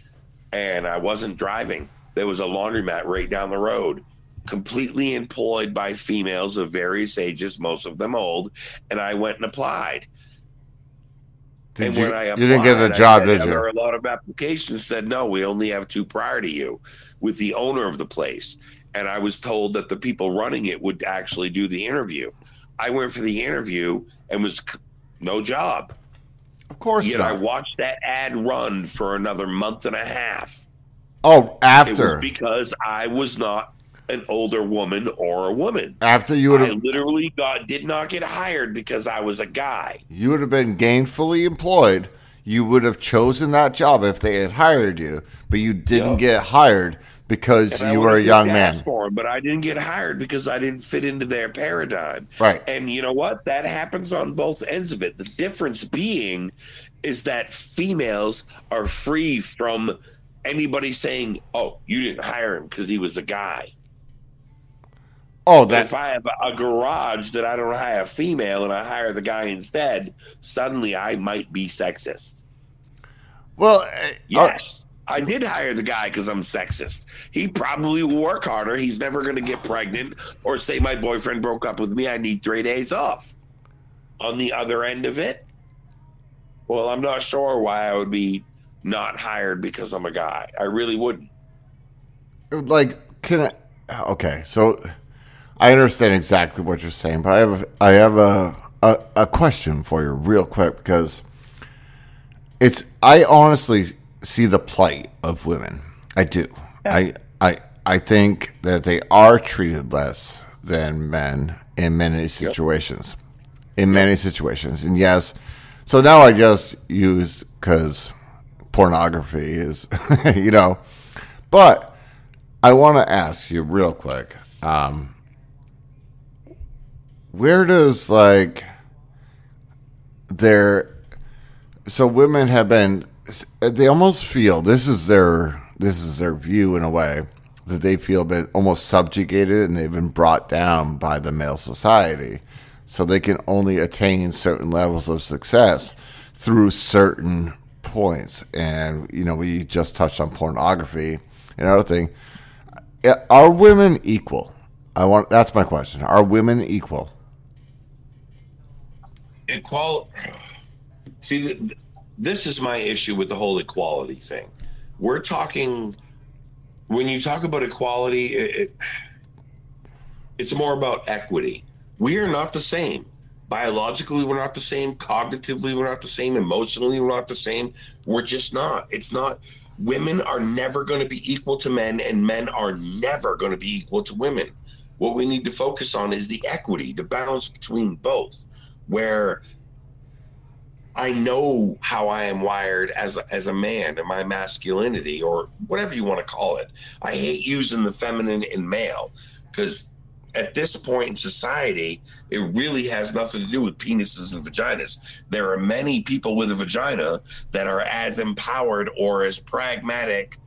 and I wasn't driving. There was a laundromat right down the road, completely employed by females of various ages, most of them old. And I went and applied. did and you, when I you didn't get applied, I job said, did There you were a lot of applications said no. We only have two prior to you, with the owner of the place. And I was told that the people running it would actually do the interview. I went for the interview and was no job. of course Yet I watched that ad run for another month and a half. oh after because I was not an older woman or a woman. after you would have literally got did not get hired because I was a guy. you would have been gainfully employed, you would have chosen that job if they had hired you, but you didn't Yeah. get hired because And you were a young man. 'em, but I didn't get hired because I didn't fit into their paradigm. Right. And you know what? That happens on both ends of it. The difference being is that females are free from anybody saying, "Oh, you didn't hire him because he was a guy." Oh, But that if I have a garage that I don't hire a female and I hire the guy instead, suddenly I might be sexist. well, uh, Yes. I did hire the guy because I'm sexist. He probably will work harder. He's never going to get pregnant or say my boyfriend broke up with me. I need three days off. On the other end of it, well, I'm not sure why I would be not hired because I'm a guy. I really wouldn't. like can I okay so i understand exactly what you're saying but i have i have a, a a question for you real quick because it's i honestly see the plight of women. I do. I i i think that they are treated less than men in many situations in many situations. And yes so now i just use because pornography is <laughs> you know. But I want to ask you real quick. Um, where does like their so women have been they almost feel this is their this is their view in a way that they feel been almost subjugated and they've been brought down by the male society. So they can only attain certain levels of success through certain points. And you know we just touched on pornography and other thing. Are women equal? I want that's my question. Are women equal equal see th- this is my issue with the whole equality thing. We're talking when you talk about equality it, it, it's more about equity. We are not the same. Biologically we're not the same. Cognitively we're not the same. Emotionally we're not the same. We're just not. It's not women are never going to be equal to men and men are never going to be equal to women. What we need to focus on is the equity the balance between both where I know how I am wired as a, as a man and my masculinity or whatever you want to call it. I hate using the feminine and male because at this point in society, it really has nothing to do with penises and vaginas. There are many people with a vagina that are as empowered or as pragmatic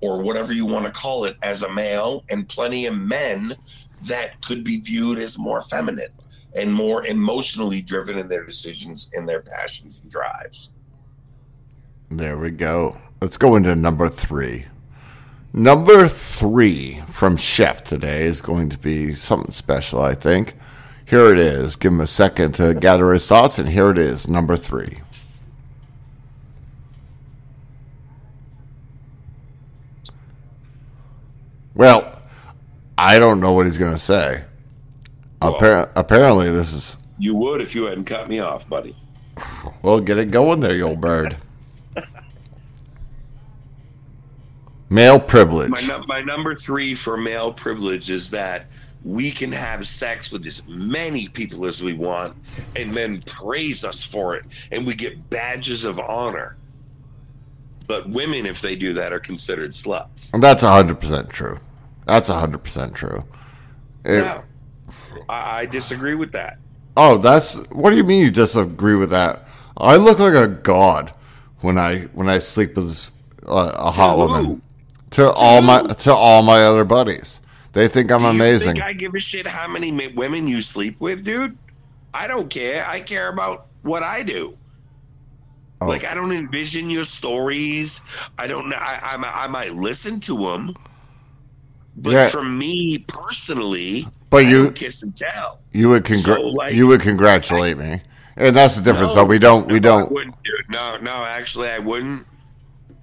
or whatever you want to call it as a male, and plenty of men that could be viewed as more feminine and more emotionally driven in their decisions and their passions and drives. There we go. Let's go into number three. Number three from Chef today is going to be something special, I think. Here it is. Give him a second to gather his thoughts, and here it is, number three. Well, I don't know what he's going to say. Appar- apparently, this is. You would if you hadn't cut me off, buddy. <laughs> Well, get it going there, you old bird. <laughs> Male privilege. My, num- my number three for male privilege is that we can have sex with as many people as we want and men praise us for it and we get badges of honor. But women, if they do that, are considered sluts. And that's 100% true. That's 100% true. It- Yeah. I, I disagree with that. Oh, that's what do you mean you disagree with that? I look like a god when I when I sleep with uh, a hot who? woman. To all my to all my other buddies. They think I'm amazing. think I give a shit how many women you sleep with, dude? I don't care. I care about what I do. Oh. Like I don't envision your stories. I don't know. I, I, I might listen to them, but Yeah. for me personally, But I you- kiss and tell. you would congr- So, like- you would congratulate me. And that's the difference No, though. We don't we no, I don't wouldn't do. No, no, actually, I wouldn't.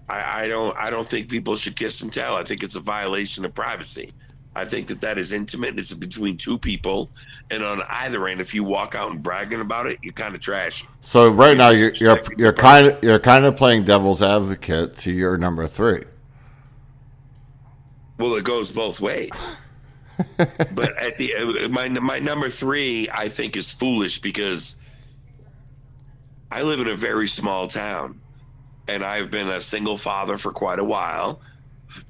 I, I don't. I don't think people should kiss and tell. I think it's a violation of privacy. I think that that is intimate. It's between two people, and on either end, if you walk out and bragging about it, you're kind of trashy. So right now you're you're you're kind of you're kind of playing devil's advocate to your number 3. Well, it goes both ways. <laughs> but at the my my number three, I think, is foolish because I live in a very small town, and I've been a single father for quite a while,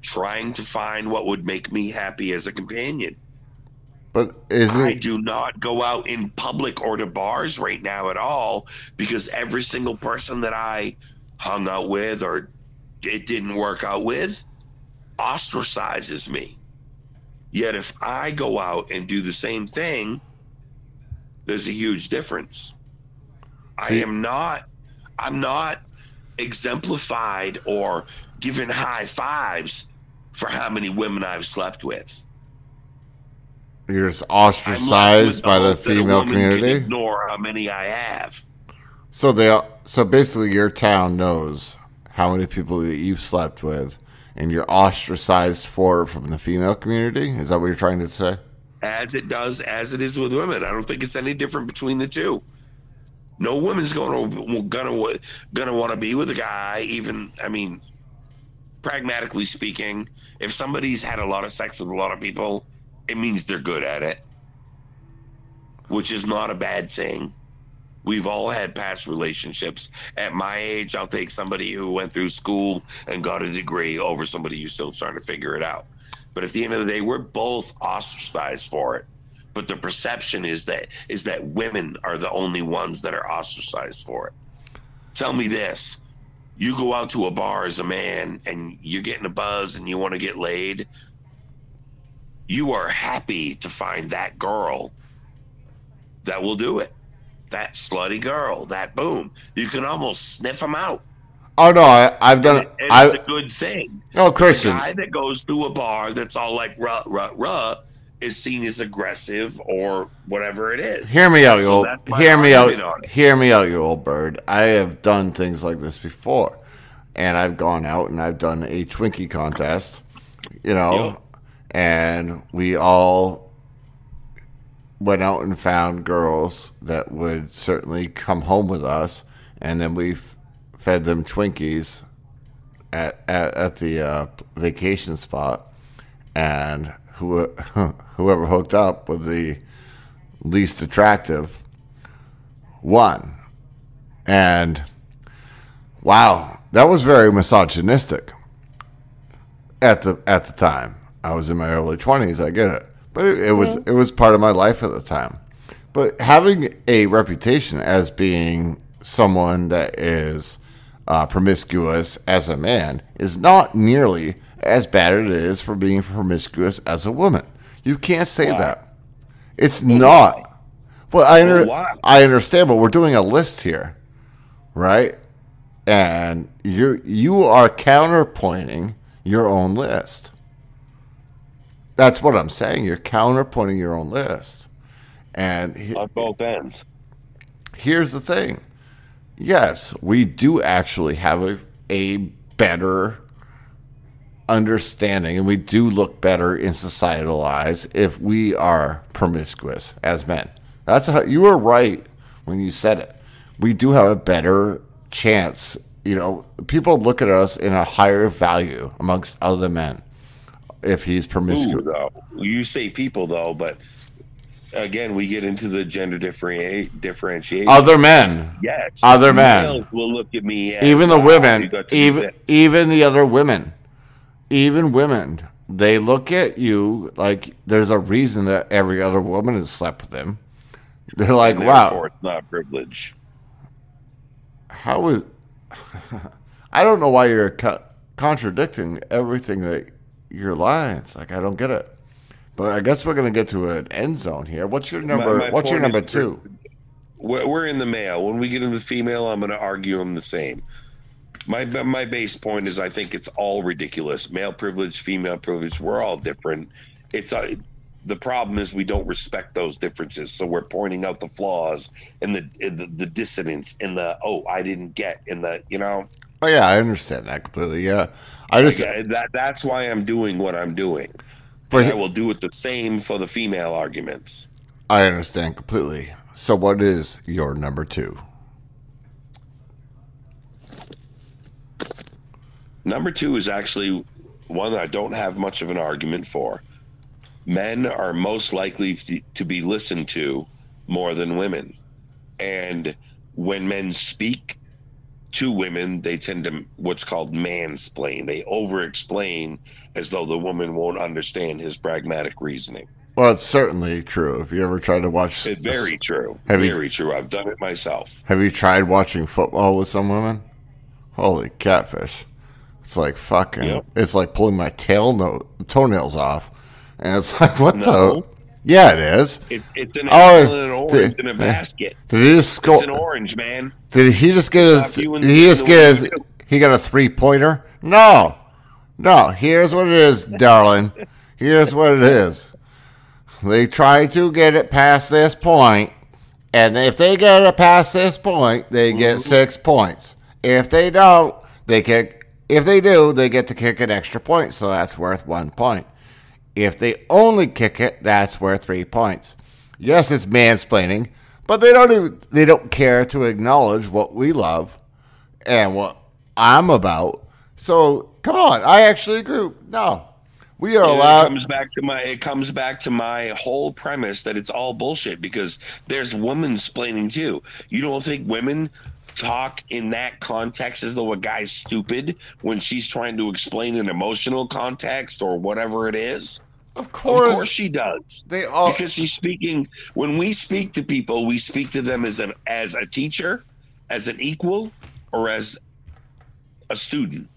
trying to find what would make me happy as a companion. But is I it do not go out in public or to bars right now at all because every single person that I hung out with or it didn't work out with ostracizes me. Yet if I go out and do the same thing, there's a huge difference. I am not I'm not exemplified or given high fives for how many women I've slept with. you're just ostracized by the hope that a female community? Ignore how many I have. So they so basically your town knows how many people that you've slept with and you're ostracized for from the female community? Is that what you're trying to say? as it does as it is with women. I don't think it's any different between the two. No woman's going to gonna gonna want to be with a guy. Even I mean, pragmatically speaking, if somebody's had a lot of sex with a lot of people, it means they're good at it, which is not a bad thing. We've all had past relationships. At my age, I'll take somebody who went through school and got a degree over somebody who's still trying to figure it out. But at the end of the day, we're both ostracized for it. But the perception is that is that women are the only ones that are ostracized for it. Tell me this. You go out to a bar as a man and you're getting a buzz and you want to get laid. You are happy to find that girl that will do it. That slutty girl, that boom. You can almost sniff them out. Oh no, I, I've done And, it. and I, it's a good thing. oh, The Christian, guy that goes to a bar that's all like ruh, ruh, ruh is seen as aggressive or whatever it is. hear me out, you So old. Hear me out. Hear me out, you old bird. I have done things like this before, and I've gone out and I've done a Twinkie contest. You know, Yep. and we all went out and found girls that would certainly come home with us, and then we fed them Twinkies at at, at the uh, vacation spot, and who <laughs> whoever hooked up with the least attractive won, and wow, that was very misogynistic at the at the time. I was in my early twenties. I get it, but it, it was it was part of my life at the time. But having a reputation as being someone that is uh, promiscuous as a man is not nearly as bad as it is for being promiscuous as a woman. You can't say Why? that. It's not. Well, I under, why? I understand, but we're doing a list here, right? And you you are counterpointing your own list. That's what I'm saying. You're counterpointing your own list. And he- on both ends. here's the thing. Yes, we do actually have a, a better understanding and we do look better in societal eyes if we are promiscuous as men. That's how you were right when you said it. We do have a better chance, you know, people look at us in a higher value amongst other men if he's Ooh, promiscuous. though. You say people though, but again, we get into the gender differenti- differentiation. Other men. yes, other men. will look at me. As, even the oh, women, got to do even this." even the other women, even women, they look at you like there's a reason that every other woman has slept with him. They're like, wow, it's not privilege. how is? <laughs> I don't know why you're co- contradicting everything that you're lying. It's like I don't get it. But I guess we're gonna get to an end zone here. What's your number? my what's your number two? We're, we're in the male. When we get into the female, I'm going to argue them the same. My my base point is I think it's all ridiculous. Male privilege, female privilege, we're all different. It's a, the problem is we don't respect those differences. So we're pointing out the flaws and the and the, the dissonance and the oh I didn't get in the you know Oh yeah, I understand that completely. Yeah, I just Like, uh, that that's why I'm doing what I'm doing. But I will do it the same for the female arguments. I understand completely. So, what is your number two? Number two is actually one that I don't have much of an argument for. Men are most likely to be listened to more than women. And when men speak to women, they tend to what's called mansplain. They over explain as though the woman won't understand his pragmatic reasoning. Well, it's certainly true. If you ever tried to watch, It's very true. Have you- very true. I've done it myself. have you tried watching football with some women? Holy catfish! It's like fucking. Yep. It's like pulling my tail no, toenails off, and it's <laughs> like what No. the? Yeah, it is. It, it's an Oh, apple and an orange the- in a basket. Did he just score? It's an orange, man. Did he just get a? Stop you and Did he just get way his? you do. He got a three pointer? No, no. Here's what it is, darling. Here's what it is. They try to get it past this point, and if they get it past this point, they get mm-hmm. six points. If they don't, they kick. If they do, they get to kick an extra point, so that's worth one point. If they only kick it, that's worth three points. Yes, it's mansplaining, but they don't even they don't care to acknowledge what we love and what I'm about. So come on, I actually agree. No, we are allowed. It comes back to my it comes back to my whole premise that it's all bullshit because there's women splaining too. You don't think women talk in that context as though a guy's stupid when she's trying to explain an emotional context or whatever it is? Of Of course, course she does. they all. because she's speaking when we speak to people we speak to them as an as a teacher as an equal or as a student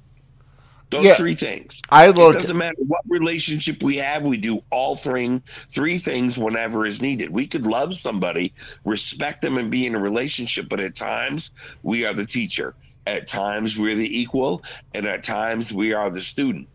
those Yeah. three things I it look. doesn't matter what relationship we have we do all three three things whenever is needed we could love somebody respect them and be in a relationship but at times we are the teacher at times we're the equal and at times we are the student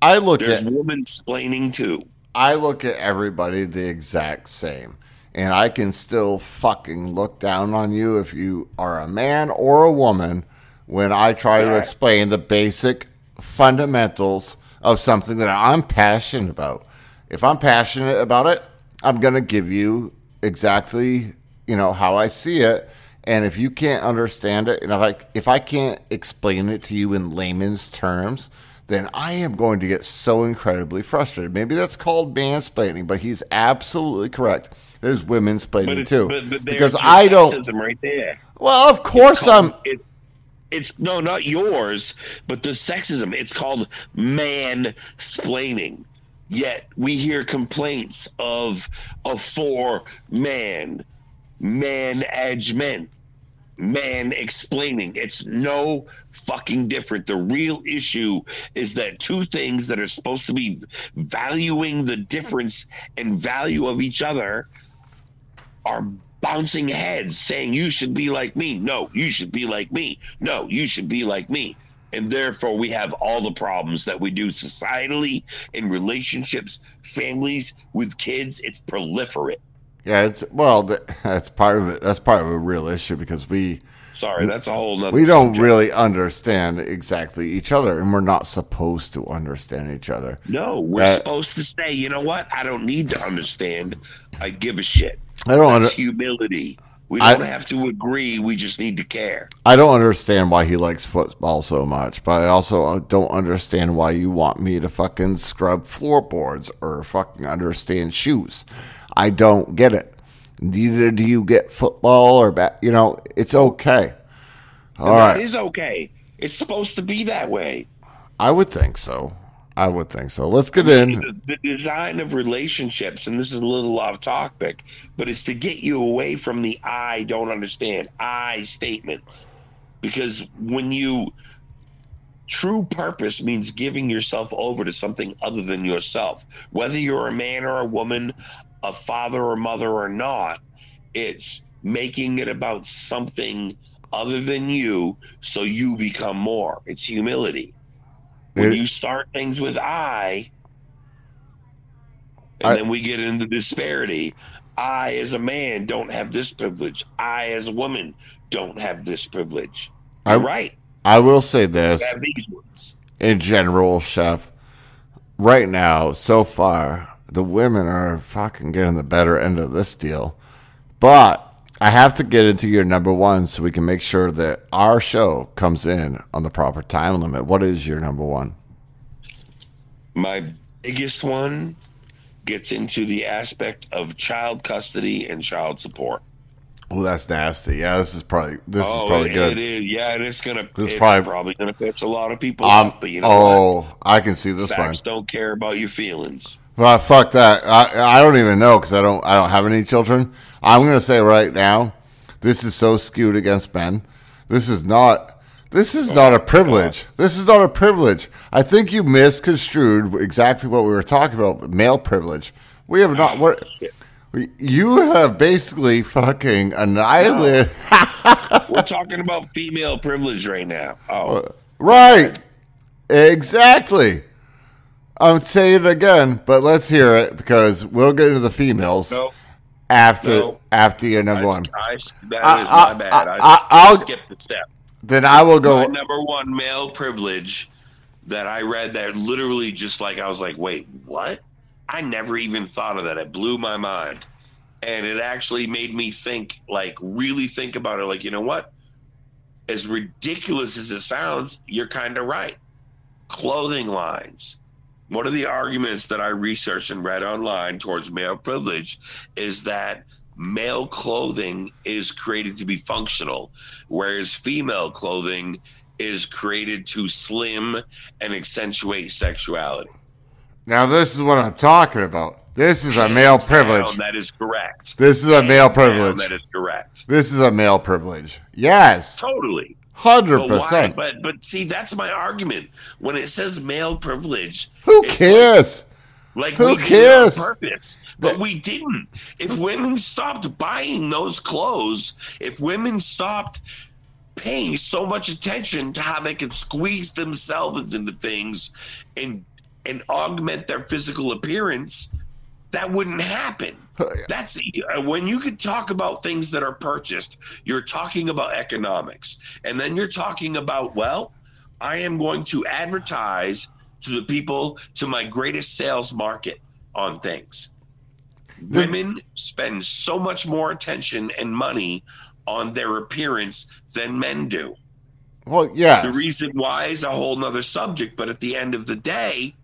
I look there's at. woman splaining too I look at everybody the exact same. And I can still fucking look down on you if you are a man or a woman when I try to explain the basic fundamentals of something that I'm passionate about. If I'm passionate about it, I'm going to give you exactly, you know, how I see it. And if you can't understand it, and if I if I can't explain it to you in layman's terms, then I am going to get so incredibly frustrated. Maybe that's called mansplaining, but he's absolutely correct. There's women splaining too, but- but because I don't. right there. Well, of course I'm. It, it's no, not yours, but the sexism. It's called man splaining. Yet we hear complaints of a for man, man edge men, man explaining. It's no fucking different. The real issue is that two things that are supposed to be valuing the difference and value of each other are bouncing heads saying you should be like me. No, you should be like me. No, you should be like me. And therefore, we have all the problems that we do societally in relationships, families, with kids. It's proliferate. Yeah, it's well. <laughs> That's part of it. That's part of a real issue because we Sorry, that's a whole nother. we don't subject. really understand exactly each other, and we're not supposed to understand each other. No, we're Uh, supposed to say, you know what? I don't need to understand. I give a shit. I don't. Under, humility. We don't have to agree. We just need to care. I don't understand why he likes football so much, but I also uh, don't understand why you want me to fucking scrub floorboards or fucking understand shoes. I don't get it. Neither do you get football or bat. You know, it's okay. All right, is okay. It's supposed to be that way. I would think so. I would think so. Let's get in. the, the design of relationships, and this is a little off topic, but it's to get you away from the I don't understand, I statements. Because when you true purpose means giving yourself over to something other than yourself, whether you're a man or a woman, a father or mother or not, it's making it about something other than you so you become more. It's humility when It- you start things with I, and I- then we get into disparity. I, as a man, don't have this privilege. I, as a woman, don't have this privilege. I- You're right. I will say this. In general, chef, right now, so far, the women are fucking getting the better end of this deal. But I have to get into your number one so we can make sure that our show comes in on the proper time limit. What is your number one? My biggest one gets into the aspect of child custody and child support. Oh, that's nasty. Yeah, this is probably this oh, is probably it, good. It is. Yeah, and it's gonna. This is it's probably- probably, gonna piss a lot of people Um, off. But you know what? oh, I can see this one. Facts don't care about your feelings. Well, fuck that. I, I don't even know because I don't I don't have any children. I'm gonna say right now, this is so skewed against men. This is not. This is not a privilege. This is not a privilege. I think you misconstrued exactly what we were talking about. Male privilege. We have not. What you have basically fucking annihilated. <laughs> We're talking about female privilege right now. Oh, Right. Exactly. I'm saying it again, but let's hear it because we'll get into the females no. after No. after your number one. I, that I- is I- my bad. I- I, I- I'll- skip the step. Then I will My go. number one male privilege that I read that literally just like I was like, wait, what? I never even thought of that. It blew my mind. And it actually made me think, like, really think about it. Like, you know what? As ridiculous as it sounds, you're kind of right. Clothing lines. One of the arguments that I researched and read online towards male privilege is that male clothing is created to be functional, whereas female clothing is created to slim and accentuate sexuality. Now this is what I'm talking about. This is a male down, privilege. that is correct. This is a male down, privilege. That is correct. This is a male privilege. Yes, Totally. Hundred But percent. But but see, that's my argument. When it says male privilege, Who cares? Like, Who did it cares? purpose, but we didn't. If women stopped buying those clothes, if women stopped paying so much attention to how they can squeeze themselves into things and and augment their physical appearance, that wouldn't happen. That's uh, when you could talk about things that are purchased, you're talking about economics. And then you're talking about, well, I am going to advertise to the people to my greatest sales market on things. Women spend so much more attention and money on their appearance than men do. Well, yeah. The reason why is a whole nother subject, but at the end of the day,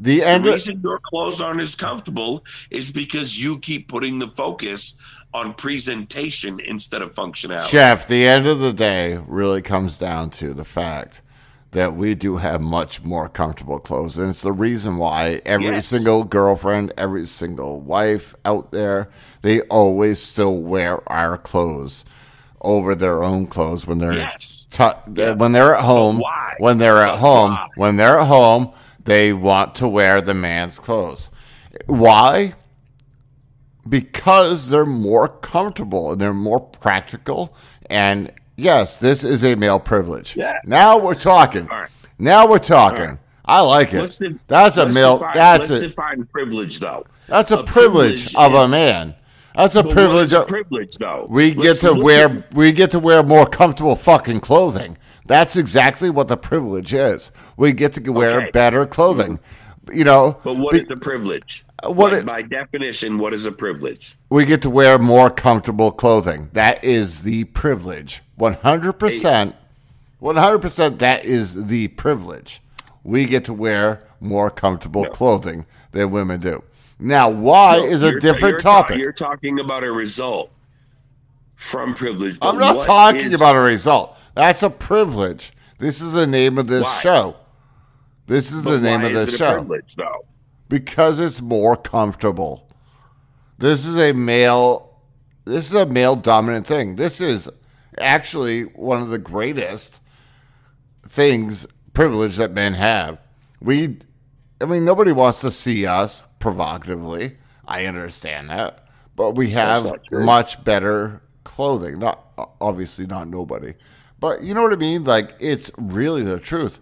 The end. Reason your clothes aren't as comfortable is because you keep putting the focus on presentation instead of functionality. Chef, the end of the day really comes down to the fact that we do have much more comfortable clothes. And it's the reason why every Yes. single girlfriend, every single wife out there, they always still wear our clothes over their own clothes when they're Yes. tu- when they're at home. When they're at home, why? when they're at home, they want to wear the man's clothes. Why? because they're more comfortable and they're more practical. And yes, this is a male privilege. Yeah. Now we're talking. Right. Now we're talking. I like it. De- that's a male. define- that's let's a define privilege, though. that's a, a privilege, privilege of a man. That's a privilege. Of, privilege, though. we get Let's to wear. at- we get to wear more comfortable fucking clothing. That's exactly what the privilege is. We get to wear Okay. better clothing. You know, But what be- is the privilege? Uh, what Like, it- by definition, what is a privilege? we get to wear more comfortable clothing. That is the privilege. 100%. 100% that is the privilege. We get to wear more comfortable clothing than women do. Now, why No, is a different you're ta- topic. you're talking about a result from privilege. I'm not talking is- about a result. That's a privilege. This is the name of this Why? show. This is but the name of is this show. privilege, because it's more comfortable. This is a male this is a male dominant thing. This is actually one of the greatest things privilege that men have. We I mean nobody wants to see us provocatively. I understand that. But we have much better clothing. Not obviously not nobody. But you know what I mean? Like it's really the truth.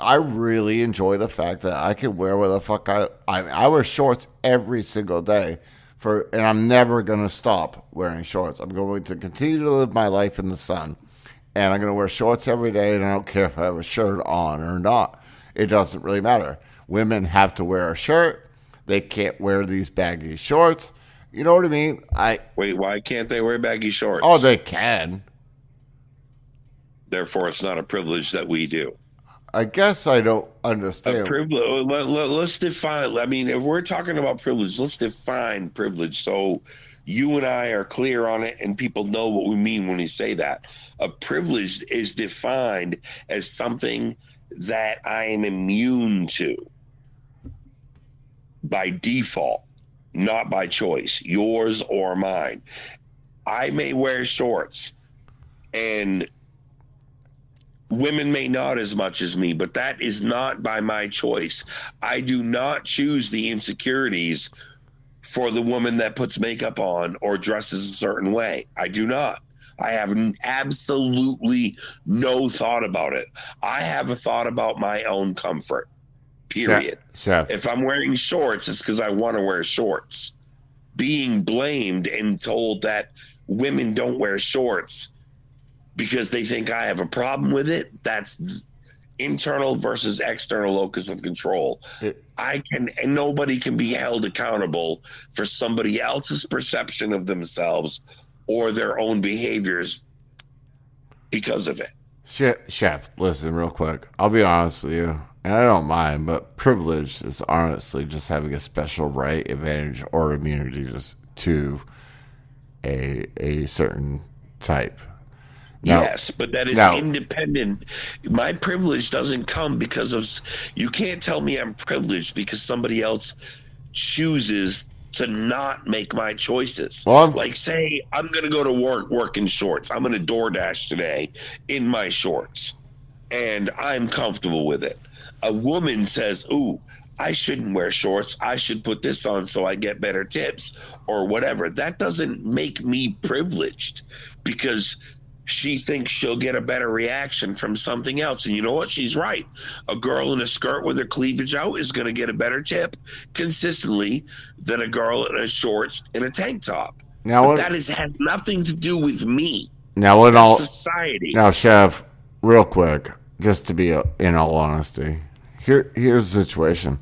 I really enjoy the fact that I can wear what the fuck I I, I wear shorts every single day for and I'm never gonna stop wearing shorts. I'm going to continue to live my life in the sun. And I'm gonna wear shorts every day and I don't care if I have a shirt on or not. It doesn't really matter. Women have to wear a shirt. They can't wear these baggy shorts. You know what I mean? I Wait, why can't they wear baggy shorts? oh they can. Therefore, it's not a privilege that we do. I guess I don't understand. privilege. Let, let, let's define. I mean, if we're talking about privilege, let's define privilege so you and I are clear on it, and people know what we mean when we say that. A privilege is defined as something that I am immune to by default, not by choice, yours or mine. I may wear shorts, and women may not as much as me, but that is not by my choice. I do not choose the insecurities for the woman that puts makeup on or dresses a certain way. I do not. I have absolutely no thought about it. I have a thought about my own comfort. Period. Chef, If I'm wearing shorts, it's because I want to wear shorts. Being blamed and told that women don't wear shorts because they think I have a problem with it, that's internal versus external locus of control. It- I can, and nobody can be held accountable for somebody else's perception of themselves or their own behaviors because of it. Chef, chef, listen real quick. I'll be honest with you, and I don't mind, but privilege is honestly just having a special right, advantage, or immunity just to a a certain type. Yes, but that is independent. My privilege doesn't come because of. You can't tell me I'm privileged because somebody else chooses to not make my choices. Well, like, say, I'm going to go to work work in shorts. I'm going to DoorDash today in my shorts, and I'm comfortable with it. A woman says, "Ooh." I shouldn't wear shorts. I should put this on so I get better tips or whatever. That doesn't make me privileged because she thinks she'll get a better reaction from something else. And you know what? She's right. A girl in a skirt with her cleavage out is going to get a better tip consistently than a girl in a shorts and a tank top. Now what? that is, has nothing to do with me. now in all Society. now, chef, real quick, just to be uh, in all honesty, here here's the situation.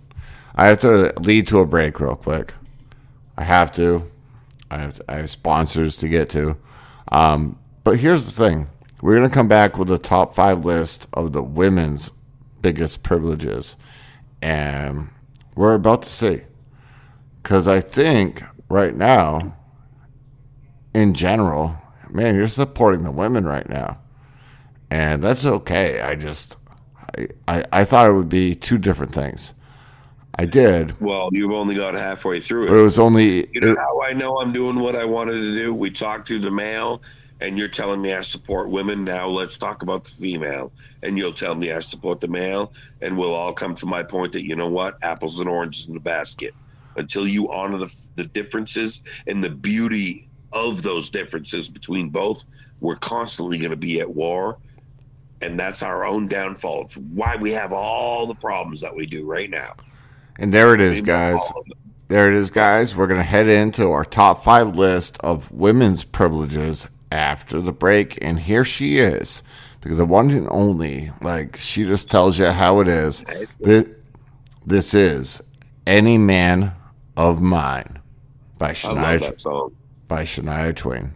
I have to lead to a break real quick. I have to. I have to, I have sponsors to get to. Um, but here's the thing: we're gonna come back with a top five list of the women's biggest privileges, and we're about to see. Because I think right now, in general, man, you're supporting the women right now, and that's okay. I just, I, I, I thought it would be two different things. I did, Well, you've only got halfway through it. but it was only. You know it- how I know I'm doing what I wanted to do? We talked through the male, and you're telling me I support women. Now let's talk about the female. And you'll tell me I support the male, and we'll all come to my point that, you know what? Apples and oranges in the basket. Until you honor the, the differences and the beauty of those differences between both, we're constantly going to be at war. And that's our own downfall. It's why we have all the problems that we do right now. and there it is, Maybe guys. all of them. There it is, guys. We're going to head into our top five list of women's privileges after the break. And here she is. Because the one and only, like, she just tells you how it is. This, this is Any Man of Mine by I love Shania, that song. by Shania Twain.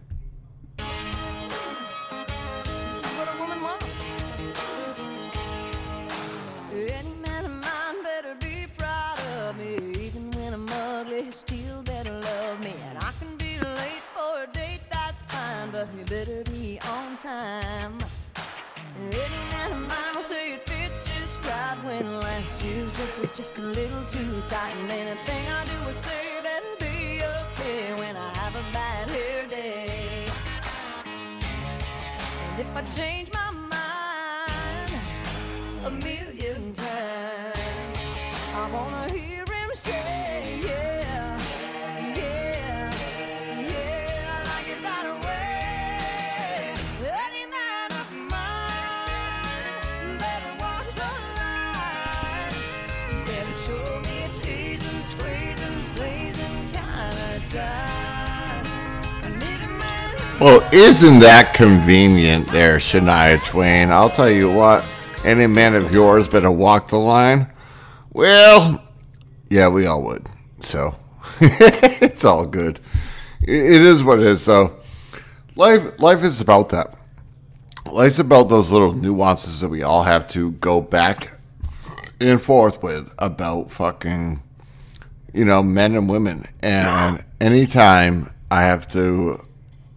Time. Mine will say it fits just right when last year's dress is just a little too tight. And anything I do or say better be okay when I have a bad hair day. And if I change my mind a million times, I wanna Well, isn't that convenient there, Shania Twain? I'll tell you what, any man of yours better walk the line. Well, yeah, we all would. So <laughs> it's all good. It is what it is, though. Life, life is about that. Life's about those little nuances that we all have to go back and forth with about fucking you know, men and women. And anytime I have to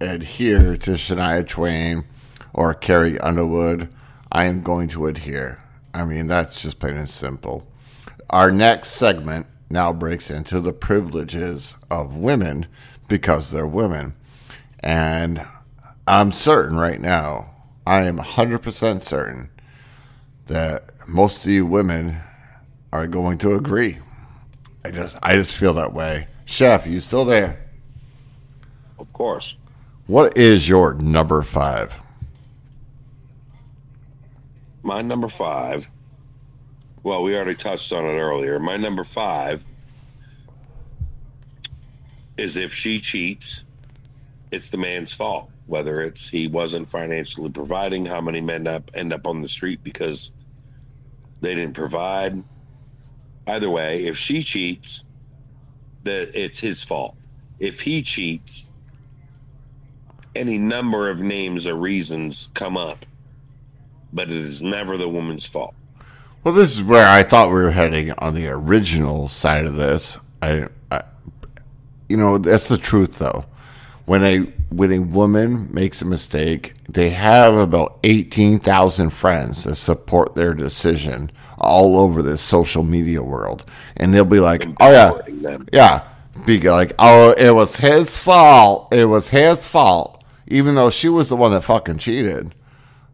adhere to Shania Twain or Carrie Underwood, I am going to adhere. I mean, that's just plain and simple. Our next segment now breaks into the privileges of women because they're women. And I'm certain right now, I am 100% certain that most of you women are going to agree. I just I just feel that way. Chef, you still there? Of course. What is your number five? My number five. Well, we already touched on it earlier. My number five is if she cheats, it's the man's fault. Whether it's he wasn't financially providing, how many men up end up on the street because they didn't provide. Either way, if she cheats, that it's his fault. If he cheats, any number of names or reasons come up but it is never the woman's fault. Well, this is where I thought we were heading on the original side of this. I, I you know, that's the truth though. When a when a woman makes a mistake, they have about eighteen thousand friends that support their decision all over this social media world, and they'll be like, "Oh yeah, them. yeah," be like, "Oh, it was his fault. It was his fault," even though she was the one that fucking cheated.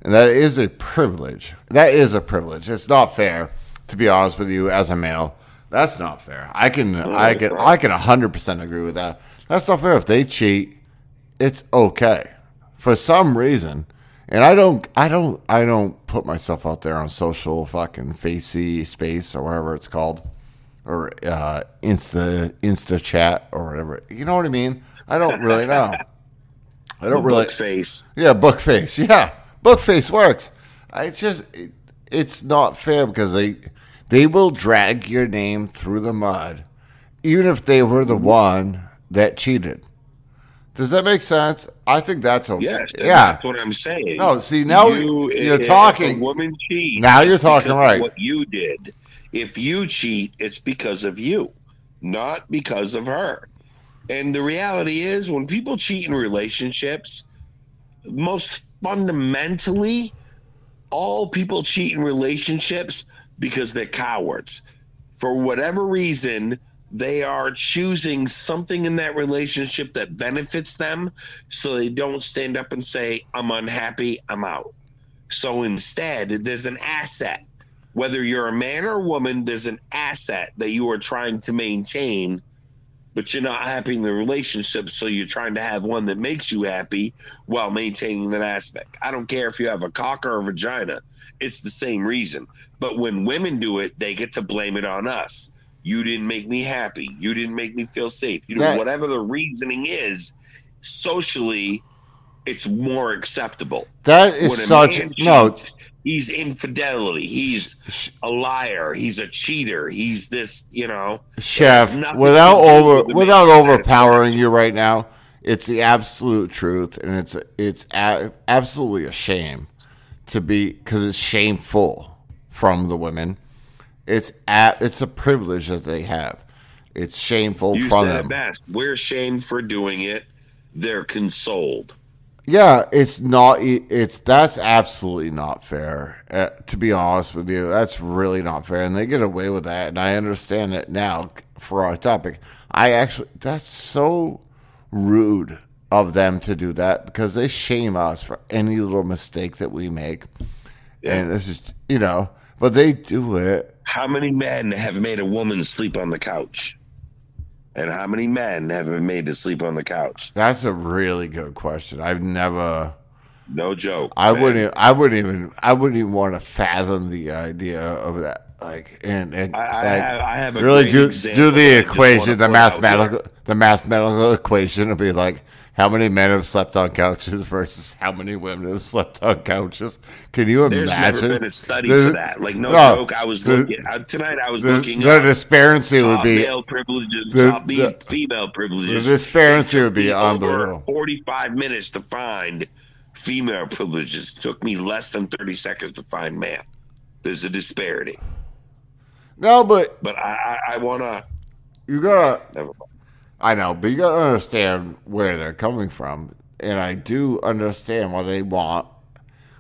And that is a privilege. That is a privilege. It's not fair, to be honest with you, as a male. That's not fair. I can, I can, I can hundred percent agree with that. That's not fair. If they cheat, it's okay for some reason. And I don't, I don't, I don't put myself out there on social fucking facey space or whatever it's called, or uh, Insta, Insta chat or whatever. You know what I mean? I don't really <laughs> know. I don't really. Book face. Yeah, book face. <laughs> Yeah, book face works. I just it, it's not fair because they they will drag your name through the mud, even if they were the one that cheated. Does that make sense? I think that's okay. Yes. yeah. That's what I'm saying. No, see, now you're if talking- woman cheats. Now you're talking right. What you did. If you cheat, it's because of you, not because of her. And the reality is, when people cheat in relationships, most fundamentally, all people cheat in relationships because they're cowards. For whatever reason, they are choosing something in that relationship that benefits them so they don't stand up and say, I'm unhappy, I'm out. So instead, there's an asset. Whether you're a man or a woman, there's an asset that you are trying to maintain, but you're not happy in the relationship. So you're trying to have one that makes you happy while maintaining that aspect. I don't care if you have a cock or a vagina, it's the same reason. But when women do it, they get to blame it on us. You didn't make me happy. You didn't make me feel safe. You know, That- whatever the reasoning is, socially, it's more acceptable. That is such no. cheats, He's infidelity. He's a liar. He's a cheater. He's this, you know. chef It has nothing without over without overpowering you right now it's the absolute truth and it's it's a, absolutely a shame to be because it's shameful from the women it's a, it's a privilege that they have it's shameful You from said them it best. We're shamed for doing it. They're consoled. Yeah, it's not. It's that's absolutely not fair. Uh, to be honest with you, that's really not fair, and they get away with that. And I understand it now for our topic. I actually, that's so rude of them to do that because they shame us for any little mistake that we make. And this is, you know, but they do it. How many men have made a woman sleep on the couch? And how many men have been made to sleep on the couch? That's a really good question. I've never. No joke. I man. wouldn't. I wouldn't even. I wouldn't even want to fathom the idea of that. Like, and and I, I, have, I have a really do do the equation, the mathematical, the mathematical <laughs> equation would be like how many men have slept on couches <laughs> versus how many women have slept on couches. Can you There's imagine? never been a study for that. Like no, no, joke. I was the- looking uh, tonight. I was looking. the up disparity would be male privileges, the- top the- female privileges. the disparity would be unbelievable. 45 minutes to find female privileges. It Took me less than 30 seconds to find male. There's a disparity. No, but But I, I, I want to. you gotta. Never mind. I know, but you gotta understand where they're coming from, and I do understand why they want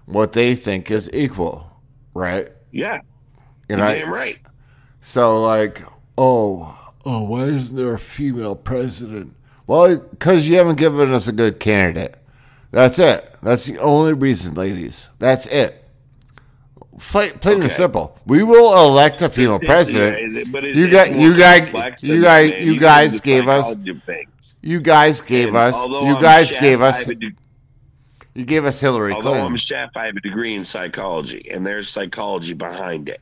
what they think is equal, right? Yeah. And You're I damn right. so like, oh, oh, why isn't there a female president? Well, because you haven't given us a good candidate. That's it. That's the only reason, ladies. That's it. Plain, plain and simple. We will elect a female president. Yeah, but You got- you guys- you guys- you guys gave us- psychology of things. You guys gave And us. You guys chef, gave us. de- You gave us Hillary Although I'm a chef, I have a degree in psychology, and there's psychology behind it.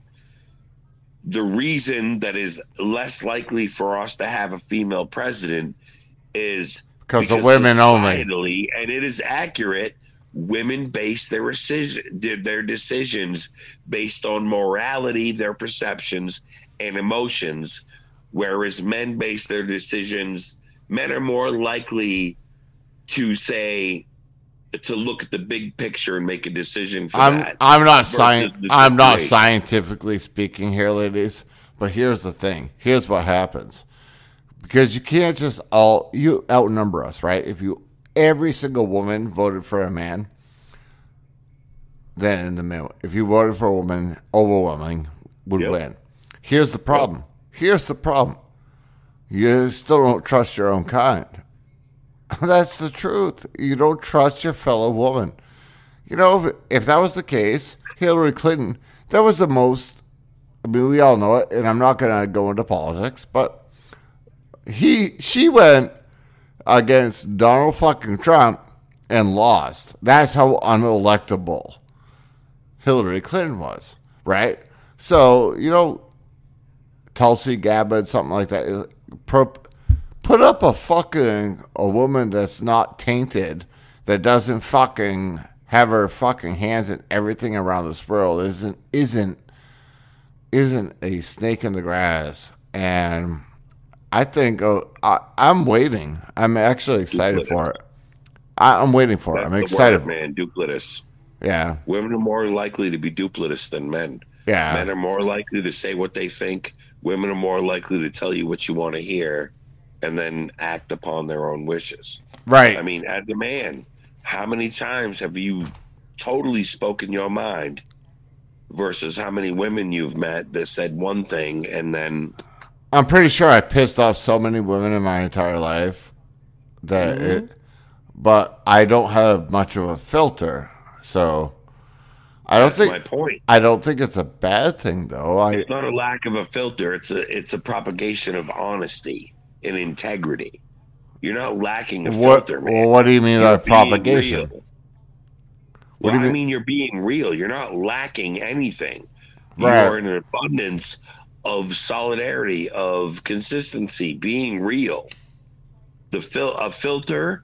The reason that is less likely for us to have a female president is because of women only. and it is accurate. Women base their decision, their decisions based on morality, their perceptions, and emotions, whereas men base their decisions. Men are more likely to say to look at the big picture and make a decision for I'm that. I'm not sci- I'm not scientifically speaking here, ladies. But here's the thing. Here's what happens. Because you can't just all you outnumber us, right? If you every single woman voted for a man, then the man, if you voted for a woman, overwhelming would Yep. win. Here's the problem. Here's the problem. You still don't trust your own kind. <laughs> That's the truth. You don't trust your fellow woman. You know, if, if that was the case, Hillary Clinton, that was the most, I mean, we all know it, and I'm not going to go into politics, but he, she went against Donald fucking Trump and lost. That's how unelectable Hillary Clinton was, right? So, you know, Tulsi Gabbard, something like that. Uh, put up a fucking a woman that's not tainted, that doesn't fucking have her fucking hands in everything around this world. Isn't isn't isn't a snake in the grass. And I think uh, I, I'm waiting. I'm actually excited for it. I, I'm waiting for it. I'm That's excited. word, man. Duplicitous. Yeah, Women are more likely to be duplicitous than men. yeah. Men are more likely to say what they think. Women are more likely to tell you what you want to hear and then act upon their own wishes. right. I mean, as a man, how many times have you totally spoken your mind versus how many women you've met that said one thing and then I'm pretty sure I pissed off so many women in my entire life that Mm-hmm. it, but I don't have much of a filter, so I don't that's think my point. I don't think it's a bad thing though. I It's not a lack of a filter. It's a it's a propagation of honesty and integrity. You're not lacking a what filter, man. well, what do you mean You're by propagation? real. What Well, do you I mean- mean, you're being real. You're not lacking anything. Right. You're in an abundance of solidarity, of consistency, being real. The fil- a filter,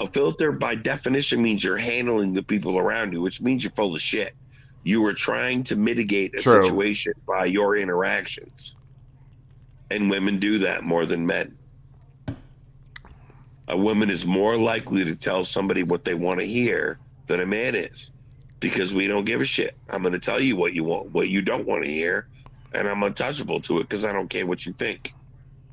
a filter by definition means you're handling the people around you, which means you're full of shit. You are trying to mitigate a True. situation by your interactions, and women do that more than men. A woman is more likely to tell somebody what they want to hear than a man is because we don't give a shit. I'm going to tell you what you want, what you don't want to hear, and I'm untouchable to it because I don't care what you think.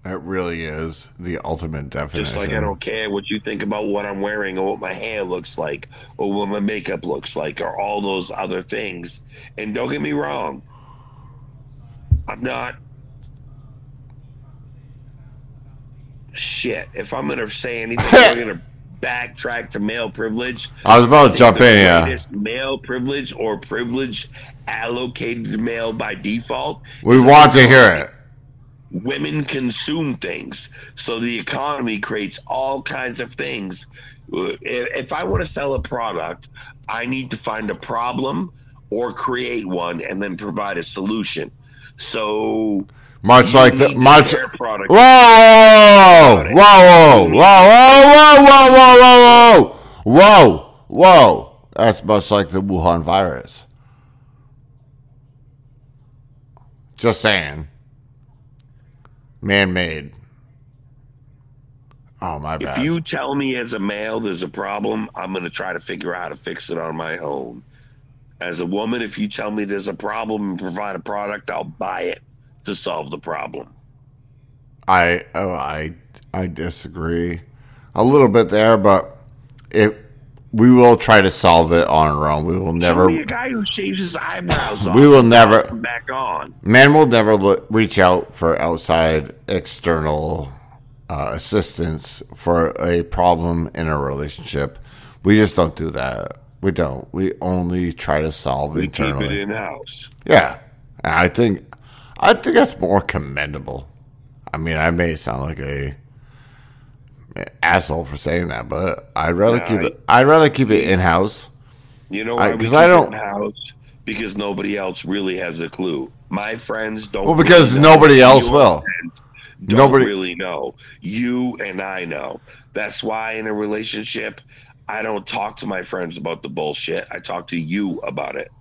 It really is the ultimate definition. Just like I don't care what you think about what I'm wearing or what my hair looks like or what my makeup looks like or all those other things. And don't get me wrong, I'm not. Shit. If I'm going to say anything, I'm <laughs> going to backtrack to male privilege. I was about to jump in, yeah. male privilege or privilege allocated to male by default. We want to hear it. women consume things so the economy creates all kinds of things uh, if, if i want to sell a product i need to find a problem or create one and then provide a solution so Much like the much Whoa, whoa, whoa, whoa, whoa, whoa, whoa, whoa, whoa, whoa, whoa. That's much like the Wuhan virus. Just saying. Man made. Oh, my if you tell me as a male there's a problem i'm going to try to figure out how to fix it on my own as a woman if you tell me there's a problem and provide a product i'll buy it to solve the problem I oh I I disagree a little bit there, but it we will try to solve it on our own. We will never a guy who shaves his eyebrows. <laughs> We will never- back on. Man will never look, reach out for outside external uh, assistance for a problem in a relationship. We just don't do that. We don't. We only try to solve We keep internally. it in house. Yeah, and I think I think that's more commendable. I mean, I may sound like a asshole for saying that, but I'd rather keep I- it. I'd rather keep it in house. You know I- why? 'cause we I don't- house because nobody else really has a clue. My friends don't. Well, because really nobody else will. Don't Nobody- really know. You and I know. That's why in a relationship, I don't talk to my friends about the bullshit. I talk to you about it.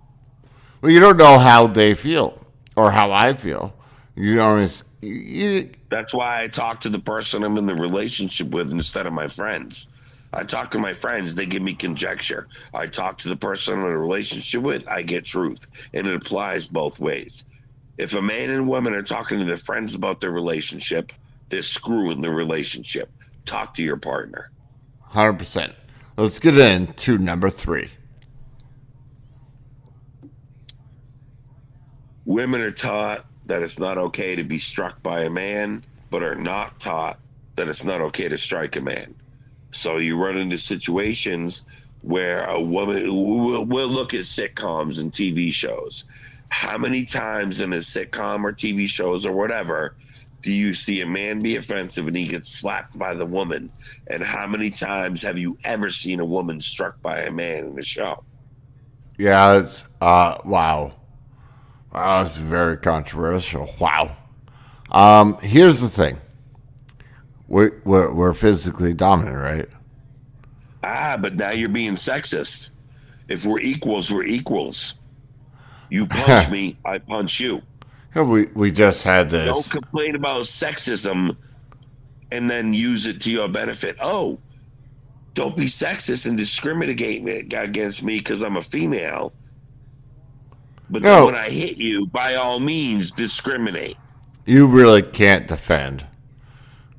Well, you don't know how they feel or how I feel. You don't. You, That's why I talk to the person I'm in the relationship with instead of my friends. I talk to my friends, they give me conjecture. I talk to the person I'm in a relationship with, I get truth. And it applies both ways. If a man and woman are talking to their friends about their relationship, they're screwing the relationship. Talk to your partner. hundred percent. Let's get into number three. Women are taught that it's not okay to be struck by a man, but are not taught that it's not okay to strike a man. So you run into situations where a woman, we'll, we'll look at sitcoms and TV shows. How many times in a sitcom or TV shows or whatever do you see a man be offensive and he gets slapped by the woman? And how many times have you ever seen a woman struck by a man in a show? Yeah, it's uh wow. Wow, that's very controversial. Wow. Um, here's the thing. We're, we're we're physically dominant, right? Ah, but now you're being sexist. If we're equals, we're equals. You punch <laughs> me, I punch you. We we just had this. Don't complain about sexism and then use it to your benefit. Oh, don't be sexist and discriminate against me because I'm a female. But then No. when I hit you, by all means, discriminate. You really can't defend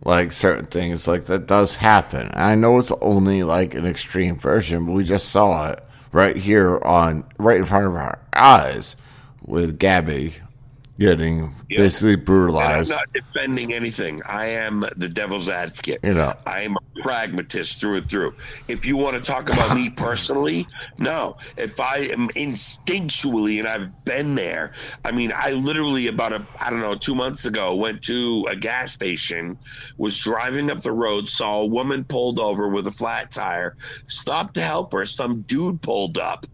like certain things like that does happen. I know it's only like an extreme version, but we just saw it right here on right in front of our eyes with Gabby getting Yeah. basically And I'm not defending anything. I am the devil's advocate. You know. I am a pragmatist through and through. If you want to talk about me <laughs> personally, no. If I am instinctually, and I've been there, I mean, I literally about a, I don't know, two months ago went to a gas station, was driving up the road, saw a woman pulled over with a flat tire, stopped to help her. Some dude pulled up,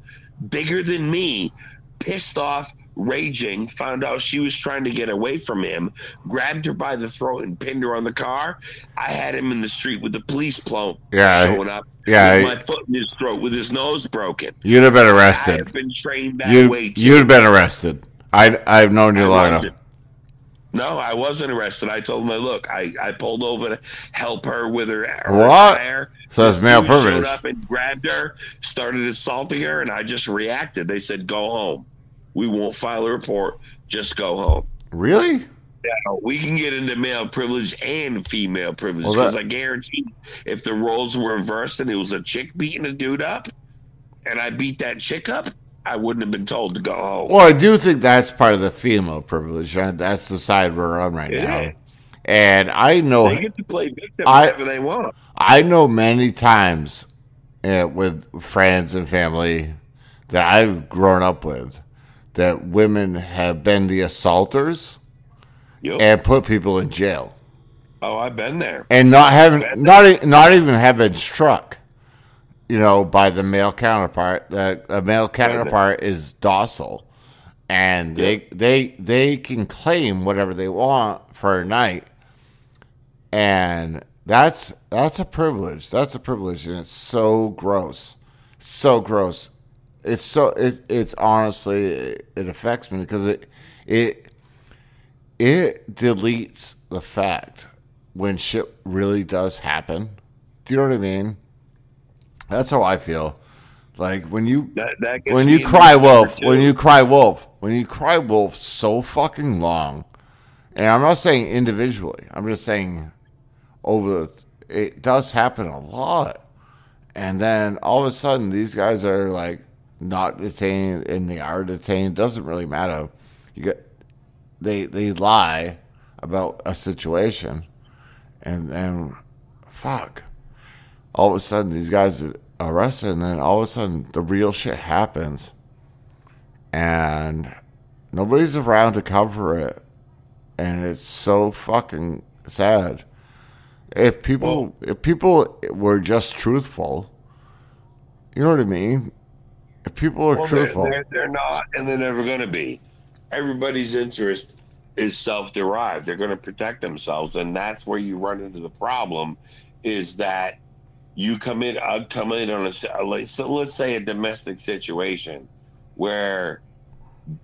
bigger than me, pissed off, raging, found out she was trying to get away from him, grabbed her by the throat and pinned her on the car. I had him in the street with the police plo- Yeah, showing up. yeah, with my foot in his throat with his nose broken. You'd have been arrested. I arrested. have been trained that You way too. you'd have been arrested. I I've known you I long enough. No, I wasn't arrested. I told him, look, I, I pulled over to help her with her, her What? tire. So that's male dude showed privilege. up and grabbed her, started assaulting her, and I just reacted. They said, go home. We won't file a report. Just go home. Really? Now, we can get into male privilege and female privilege Well, because that- I guarantee if the roles were reversed and it was a chick beating a dude up and I beat that chick up, I wouldn't have been told to go home. Well, I do think that's part of the female privilege. right? That's the side we're on right It now. is. And I know They get to play victim I- whenever they want. I know many times uh, with friends and family that I've grown up with that women have been the assaulters Yep. and put people in jail oh, I've been there. and not having not not even have been struck, you know, by the male counterpart. Uh, the, the male counterpart is docile, and they they they can claim whatever they want for a night, and that's that's a privilege. That's a privilege, and it's so gross, so gross. It's so it it's honestly it, it affects me because it it it deletes the fact when shit really does happen. Do you know what I mean? That's how I feel. Like when you That, that when you cry wolf, when you cry wolf, when you cry wolf so fucking long, and I'm not saying individually, I'm just saying over the, it does happen a lot. And then all of a sudden, these guys are like not detained and they are detained. Doesn't really matter. You get they they lie about a situation, and then fuck. All of a sudden, these guys are arrested, and then all of a sudden, the real shit happens, and nobody's around to cover it, and it's so fucking sad. If people if people were just truthful, you know what I mean. People are Well, truthful, They're, they're not, and they're never going to be. Everybody's interest is self-derived. They're going to protect themselves, and that's where you run into the problem. Is that you come in? I'd come in on a like, so let's say a domestic situation where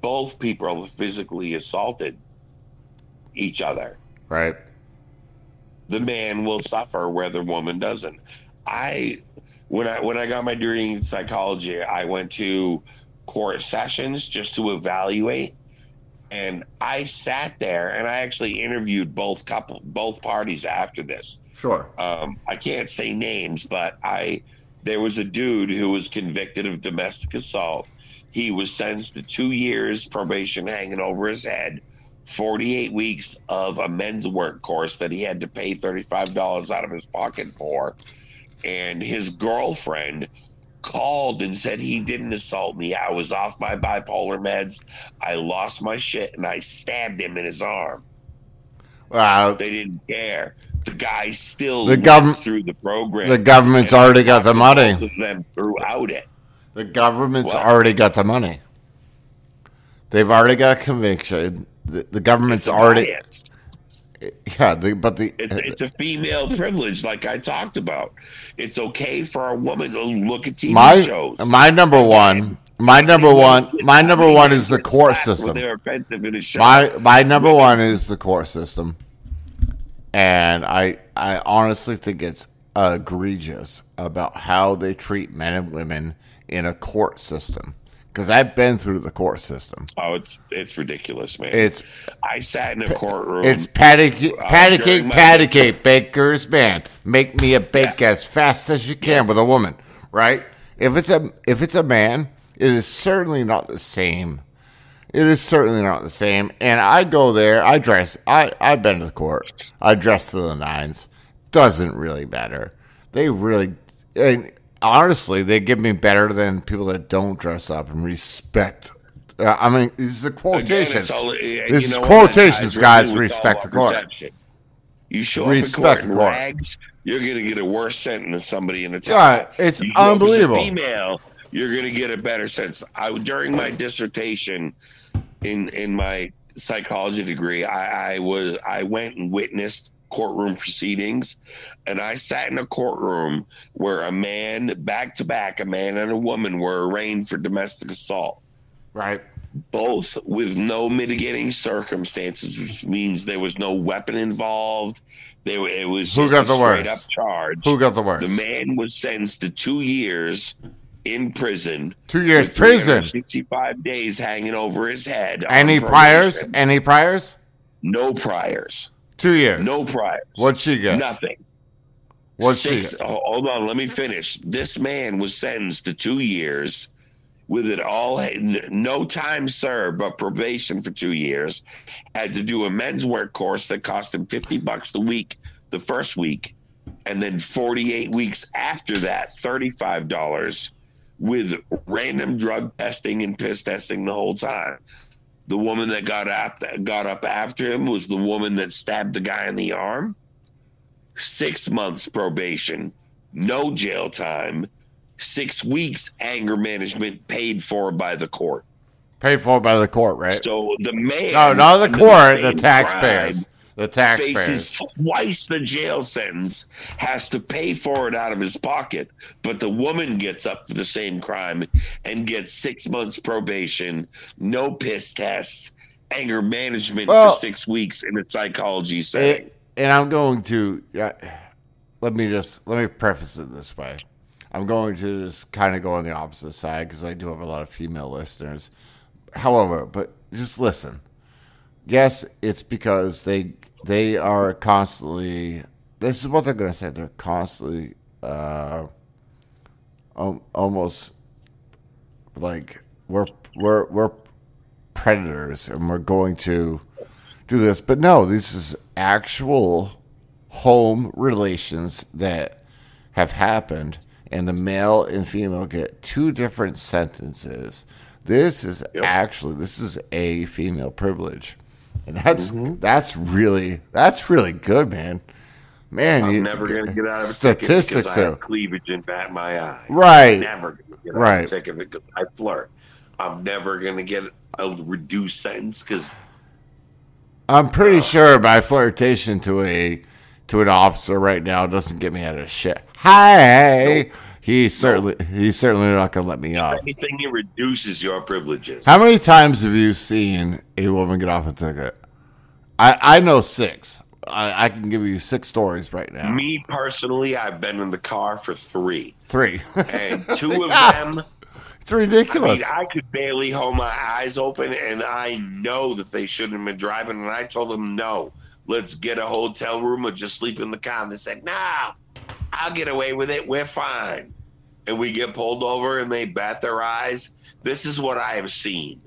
both people physically assaulted each other. right? the man will suffer where the woman doesn't. I when I when I got my degree in psychology, I went to court sessions just to evaluate. And I sat there and I actually interviewed both couple both parties after this. Sure. um, I can't say names, but I there was a dude who was convicted of domestic assault. He was sentenced to two years probation hanging over his head, 48 weeks of a men's work course that he had to pay $35 out of his pocket for. And his girlfriend called and said he didn't assault me. I was off my bipolar meds. I lost my shit and I stabbed him in his arm. Wow. They didn't care. The guy still The went govern- through the program. The government's already got the money. them throughout it. The government's What? already got the money. They've already got a conviction. The, the government's already. Yeah. The, but the It's, uh, it's a female privilege, like I talked about. It's okay for a woman to look at TV my shows. my number one. My number one. My number one is the court system. They're offensive in a show. My my number one is the court system, and I I honestly think it's egregious about how they treat men and women in a court system. Because I've been through the court system. oh, it's it's ridiculous, man. It's I sat in a courtroom. it's patty cake, patty cake, patty cake, baker's man. Make me a bake as fast as you can with a woman, right? If it's a if it's a man, it is certainly not the same. It is certainly not the same. And I go there. I dress. I I've been to the court. I dress to the nines. Doesn't really matter. They really. And honestly, they give me better than people that don't dress up and respect. Uh, I mean, this is a Again, quotation. all- you This is quotations, guys. really Respect the court. protection. You show up Respect in court the in court. rags, you're going to get a worse sentence than somebody in a tie. Yeah, it's You show up as a unbelievable. female, you're going to get a better sense. I during my dissertation in in my psychology degree, I, I was I went and witnessed courtroom proceedings, and I sat in a courtroom where a man back to back, a man and a woman were arraigned for domestic assault right. both with no mitigating circumstances, which means there was no weapon involved. There, it was Who just got a the straight worst? up charge. Who got the worst? The man was sentenced to two years in prison. Two years prison. Sixty-five days hanging over his head. Any priors? Any priors? No priors. Two years. No priors. What'd she get? Nothing. What'd she get? Hold on, let me finish. This man was sentenced to two years with it all, no time served, but probation for two years. Had to do a men's work course that cost him 50 bucks a week the first week. And then 48 weeks after that, $35 with random drug testing and piss testing the whole time. The woman that got up, got up after him was the woman that stabbed the guy in the arm six months probation, no jail time, six weeks anger management paid for by the court. Paid for by the court, right? So the man, no, not the court. The same taxpayers. The Faces twice the jail sentence, has to pay for it out of his pocket, but the woman gets up for the same crime and gets six months probation, no piss tests, anger management Well- for six weeks in a psychology setting. It- and I'm going to. Yeah, let me just let me preface it this way. I'm going to just kind of go on the opposite side because I do have a lot of female listeners. However, but just listen. Yes, it's because they they are constantly. This is what they're going to say. They're constantly, uh, um, almost like we're we're we're predators and we're going to do this. But no, this is actual home relations that have happened, and the male and female get two different sentences. This is actually this is a female privilege, and that's mm-hmm. that's really that's really good, man. Man, I'm you, never going to get out of a statistics. ticket because I have cleavage in bat my eye. Right. Never going to get out Right. of a ticket because I flirt. I'm never going to get a reduced sentence because I'm pretty sure my flirtation to a to an officer right now doesn't get me out of shit. Hi, he's certainly he's certainly not gonna let me off. anything that reduces your privileges. How many times have you seen a woman get off a ticket? I I know six. I, I can give you six stories right now. Me personally, I've been in the car for three, Three. and two <laughs> of Yeah. them. it's I ridiculous. mean, I could barely hold my eyes open, and I know that they shouldn't have been driving. And I told them, no, let's get a hotel room or just sleep in the car. And they said, no, I'll get away with it. We're fine. And we get pulled over and they bat their eyes. This is what I have seen.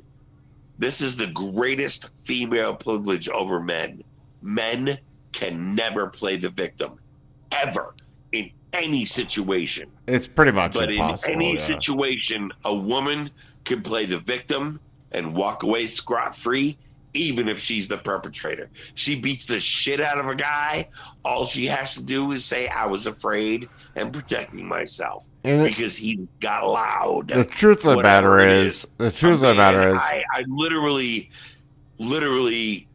This is the greatest female privilege over men. Men can never play the victim, ever, in any situation. It's pretty much But impossible. in any yeah. situation, a woman can play the victim and walk away scot free, even if she's the perpetrator. She beats the shit out of a guy. All she has to do is say, I was afraid and protecting myself And because he got loud. the truth of the matter it is, the truth of the matter is, I, I literally, literally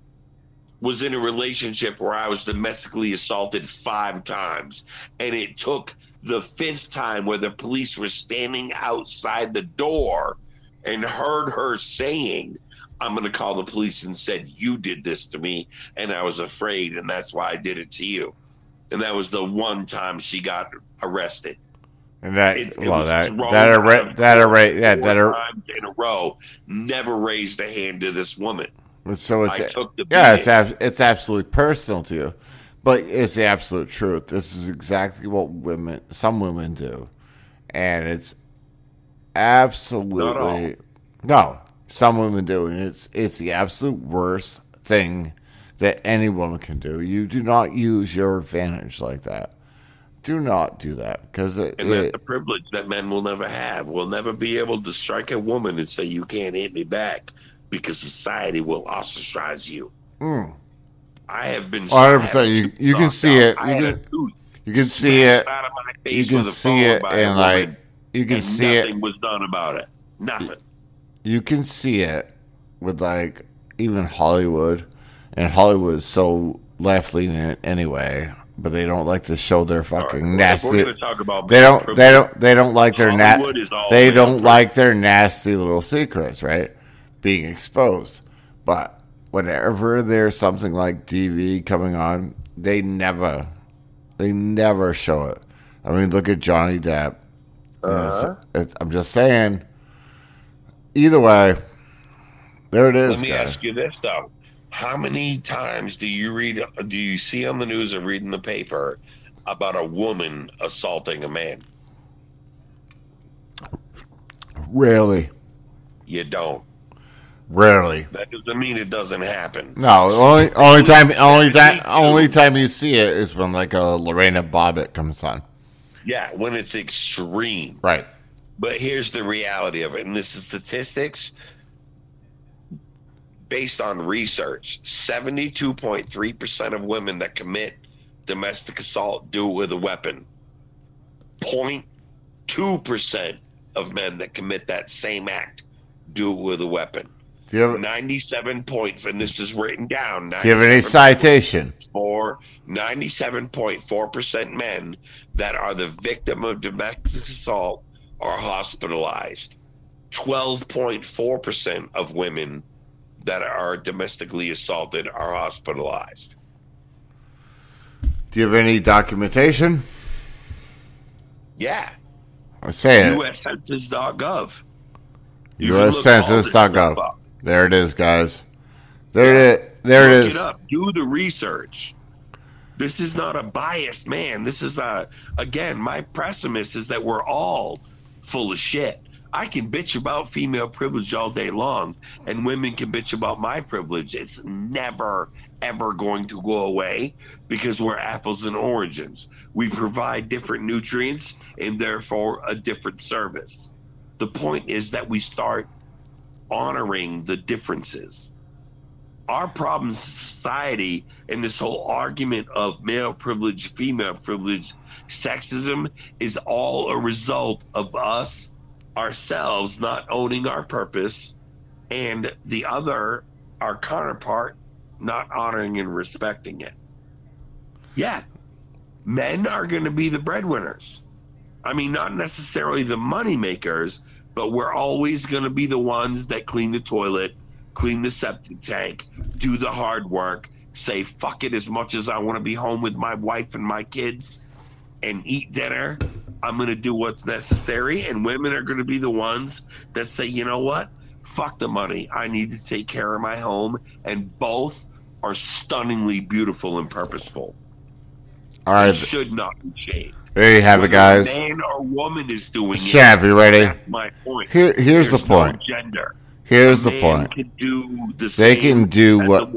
was in a relationship where I was domestically assaulted five times. And it took the fifth time where the police were standing outside the door and heard her saying, I'm going to call the police and said, You did this to me. And I was afraid. And that's why I did it to you. And that was the one time she got arrested. and that It- it well was that that arra- that arra- yeah that ar- in a row. Never raised a hand to this woman. so it's yeah it's ab- it's absolutely personal to you, but it's the absolute truth. This is exactly what women some women do, and it's absolutely no some women do, and it's it's the absolute worst thing that any woman can do. You do not use your advantage like that. Do not do that because it, And that's it a privilege that men will never have. We'll never be able to strike a woman and say, You can't hit me back because society will ostracize you. I have been. 100%, I have Hmm. you- you can see out. it. You can- you can see it. smashed out of my you can see it and like you can and see it nothing was done about it. Nothing. You can see it with like even Hollywood, and Hollywood is so left leaning anyway, but they don't like to show their fucking right, nasty. If we're talk about They don't. They don't. They don't like their na- Hollywood is all They don't like their nasty little secrets, right? Being exposed. But whenever there's something like TV coming on, they never, they never show it. I mean, look at Johnny Depp. Uh-huh. it's- it's- I'm just saying. Either way, there it is, Let me guys. ask you this though: How many times do you read, do you see on the news or read in the paper about a woman assaulting a man? Rarely, You don't. rarely. That doesn't mean it doesn't happen. No, only only time only time only time you see it is when like a Lorena Bobbitt comes on. Yeah, when it's extreme. Right. But here's the reality of it, and this is statistics based on research. Seventy-two point three percent of women that commit domestic assault do it with a weapon. 0.2 percent of men that commit that same act do it with a weapon. Do you have, Ninety-seven point, and this is written down. do you have any citation? for 97.4% men that are the victim of domestic assault are hospitalized. 12.4% of women that are domestically assaulted are hospitalized. Do you have any documentation? Yeah. I say it. USCensus.gov. You can look all this USCensus.gov. There it is, guys. There it there it Look is. up. Do the research. This is not a biased man. This is a again, my premise is that we're all full of shit. I can bitch about female privilege all day long, and women can bitch about my privilege. It's never, ever going to go away because we're apples and oranges. We provide different nutrients and therefore a different service. The point is that we start honoring the differences our problem society and this whole argument of male privilege, female privilege, sexism is all a result of us ourselves not owning our purpose and the other, our counterpart, not honoring and respecting it. Yeah, men are going to be the breadwinners. I mean, not necessarily the money makers, but we're always going to be the ones that clean the toilet, clean the septic tank, do the hard work, say fuck it as much as I want to be home with my wife and my kids and eat dinner. I'm going to do what's necessary. And women are going to be the ones that say, you know what? Fuck the money. I need to take care of my home. And both are stunningly beautiful and purposeful. All right. It should not be changed. there you have it, guys. Man or woman is doing it. Shav, you ready? My point. Here, here's the There's no point. gender. Here's the point. Can do the They can do what-.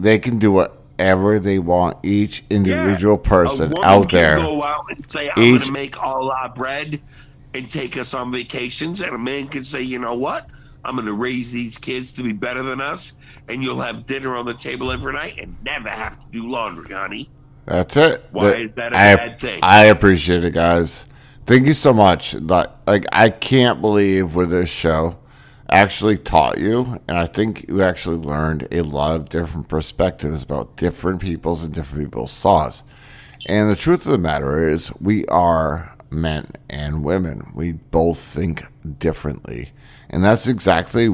They can do whatever they want. Each individual Yeah. person out there. Go out and say, "I'm Each- to make all our bread and take us on vacations," and a man can say, "You know what? I'm going to raise these kids to be better than us, and you'll have dinner on the table every night and never have to do laundry, honey." That's it. Why The- is that a I, bad thing? I appreciate it, guys. Thank you so much. Like, like I can't believe with this show actually taught you, and I think you actually learned a lot of different perspectives about different people's and different people's thoughts. And the truth of the matter is, we are men and women. We both think differently, and that's exactly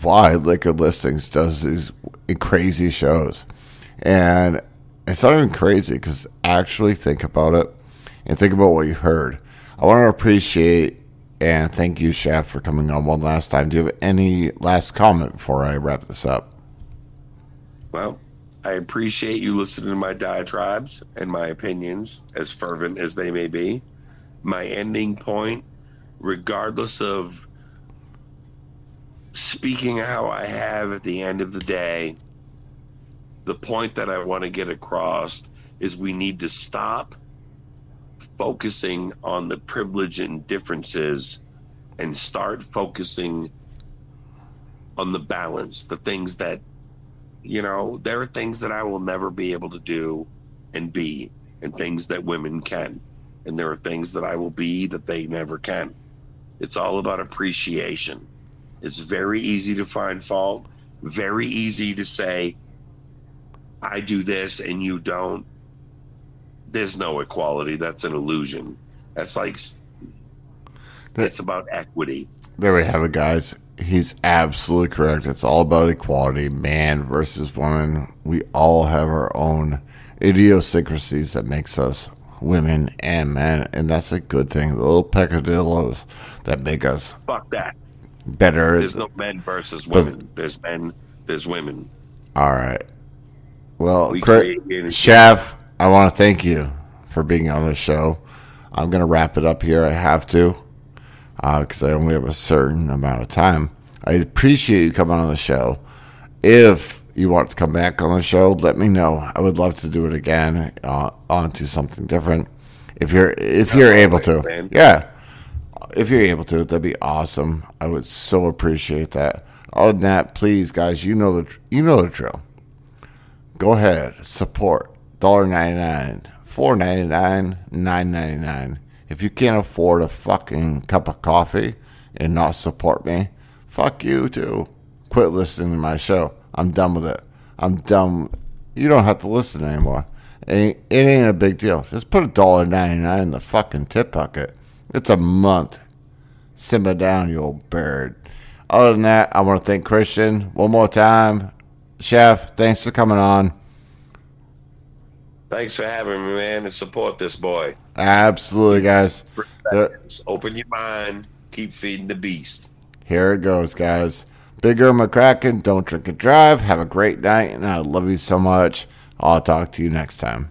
why Liquor Listings does these crazy shows. And it's not even crazy because actually think about it and think about what you heard. I want to appreciate and thank you, Chef, for coming on one last time. Do you have any last comment before I wrap this up? Well, I appreciate you listening to my diatribes and my opinions, as fervent as they may be. My ending point, regardless of speaking how I have at the end of the day, the point that I want to get across is we need to stop focusing on the privilege and differences and start focusing on the balance, the things that you know, there are things that I will never be able to do and be, and things that women can. And there are things that I will be that they never can. It's all about appreciation. It's very easy to find fault, very easy to say, I do this and you don't. There's no equality. That's an illusion. That's like, that's about equity. There we have it, guys. He's absolutely correct. It's all about equality, man versus woman. We all have our own idiosyncrasies that makes us women and men, and that's a good thing. The little peccadillos that make us Fuck that. better. There's no men versus women. There's men, there's women. All right. Well, We Cra- create unity. Chef, I want to thank you for being on the show. I'm going to wrap it up here. I have to because I only have a certain amount of time. I appreciate you coming on the show. If you want to come back on the show, let me know. I would love to do it again uh, onto something different. If you're if you're able to, man. yeah. If you're able to, that'd be awesome. I would so appreciate that. Other than that, please, guys, you know the you know the drill go ahead support $1.99 $4.99 $9.99 if you can't afford a fucking cup of coffee and not support me fuck you too. Quit listening to my show. I'm done with it. I'm done. You don't have to listen anymore. It ain't, it ain't a big deal. Just put a $1.99 in the fucking tip bucket it's a month. Simmer down you old bird. Other than that i want to thank christian one more time. Chef, thanks for coming on. Thanks for having me, man, and support this boy. Absolutely, guys. Open your mind. Keep feeding the beast. here it goes, guys. Bigger McCracken, don't drink and drive. Have a great night, and I love you so much. I'll talk to you next time.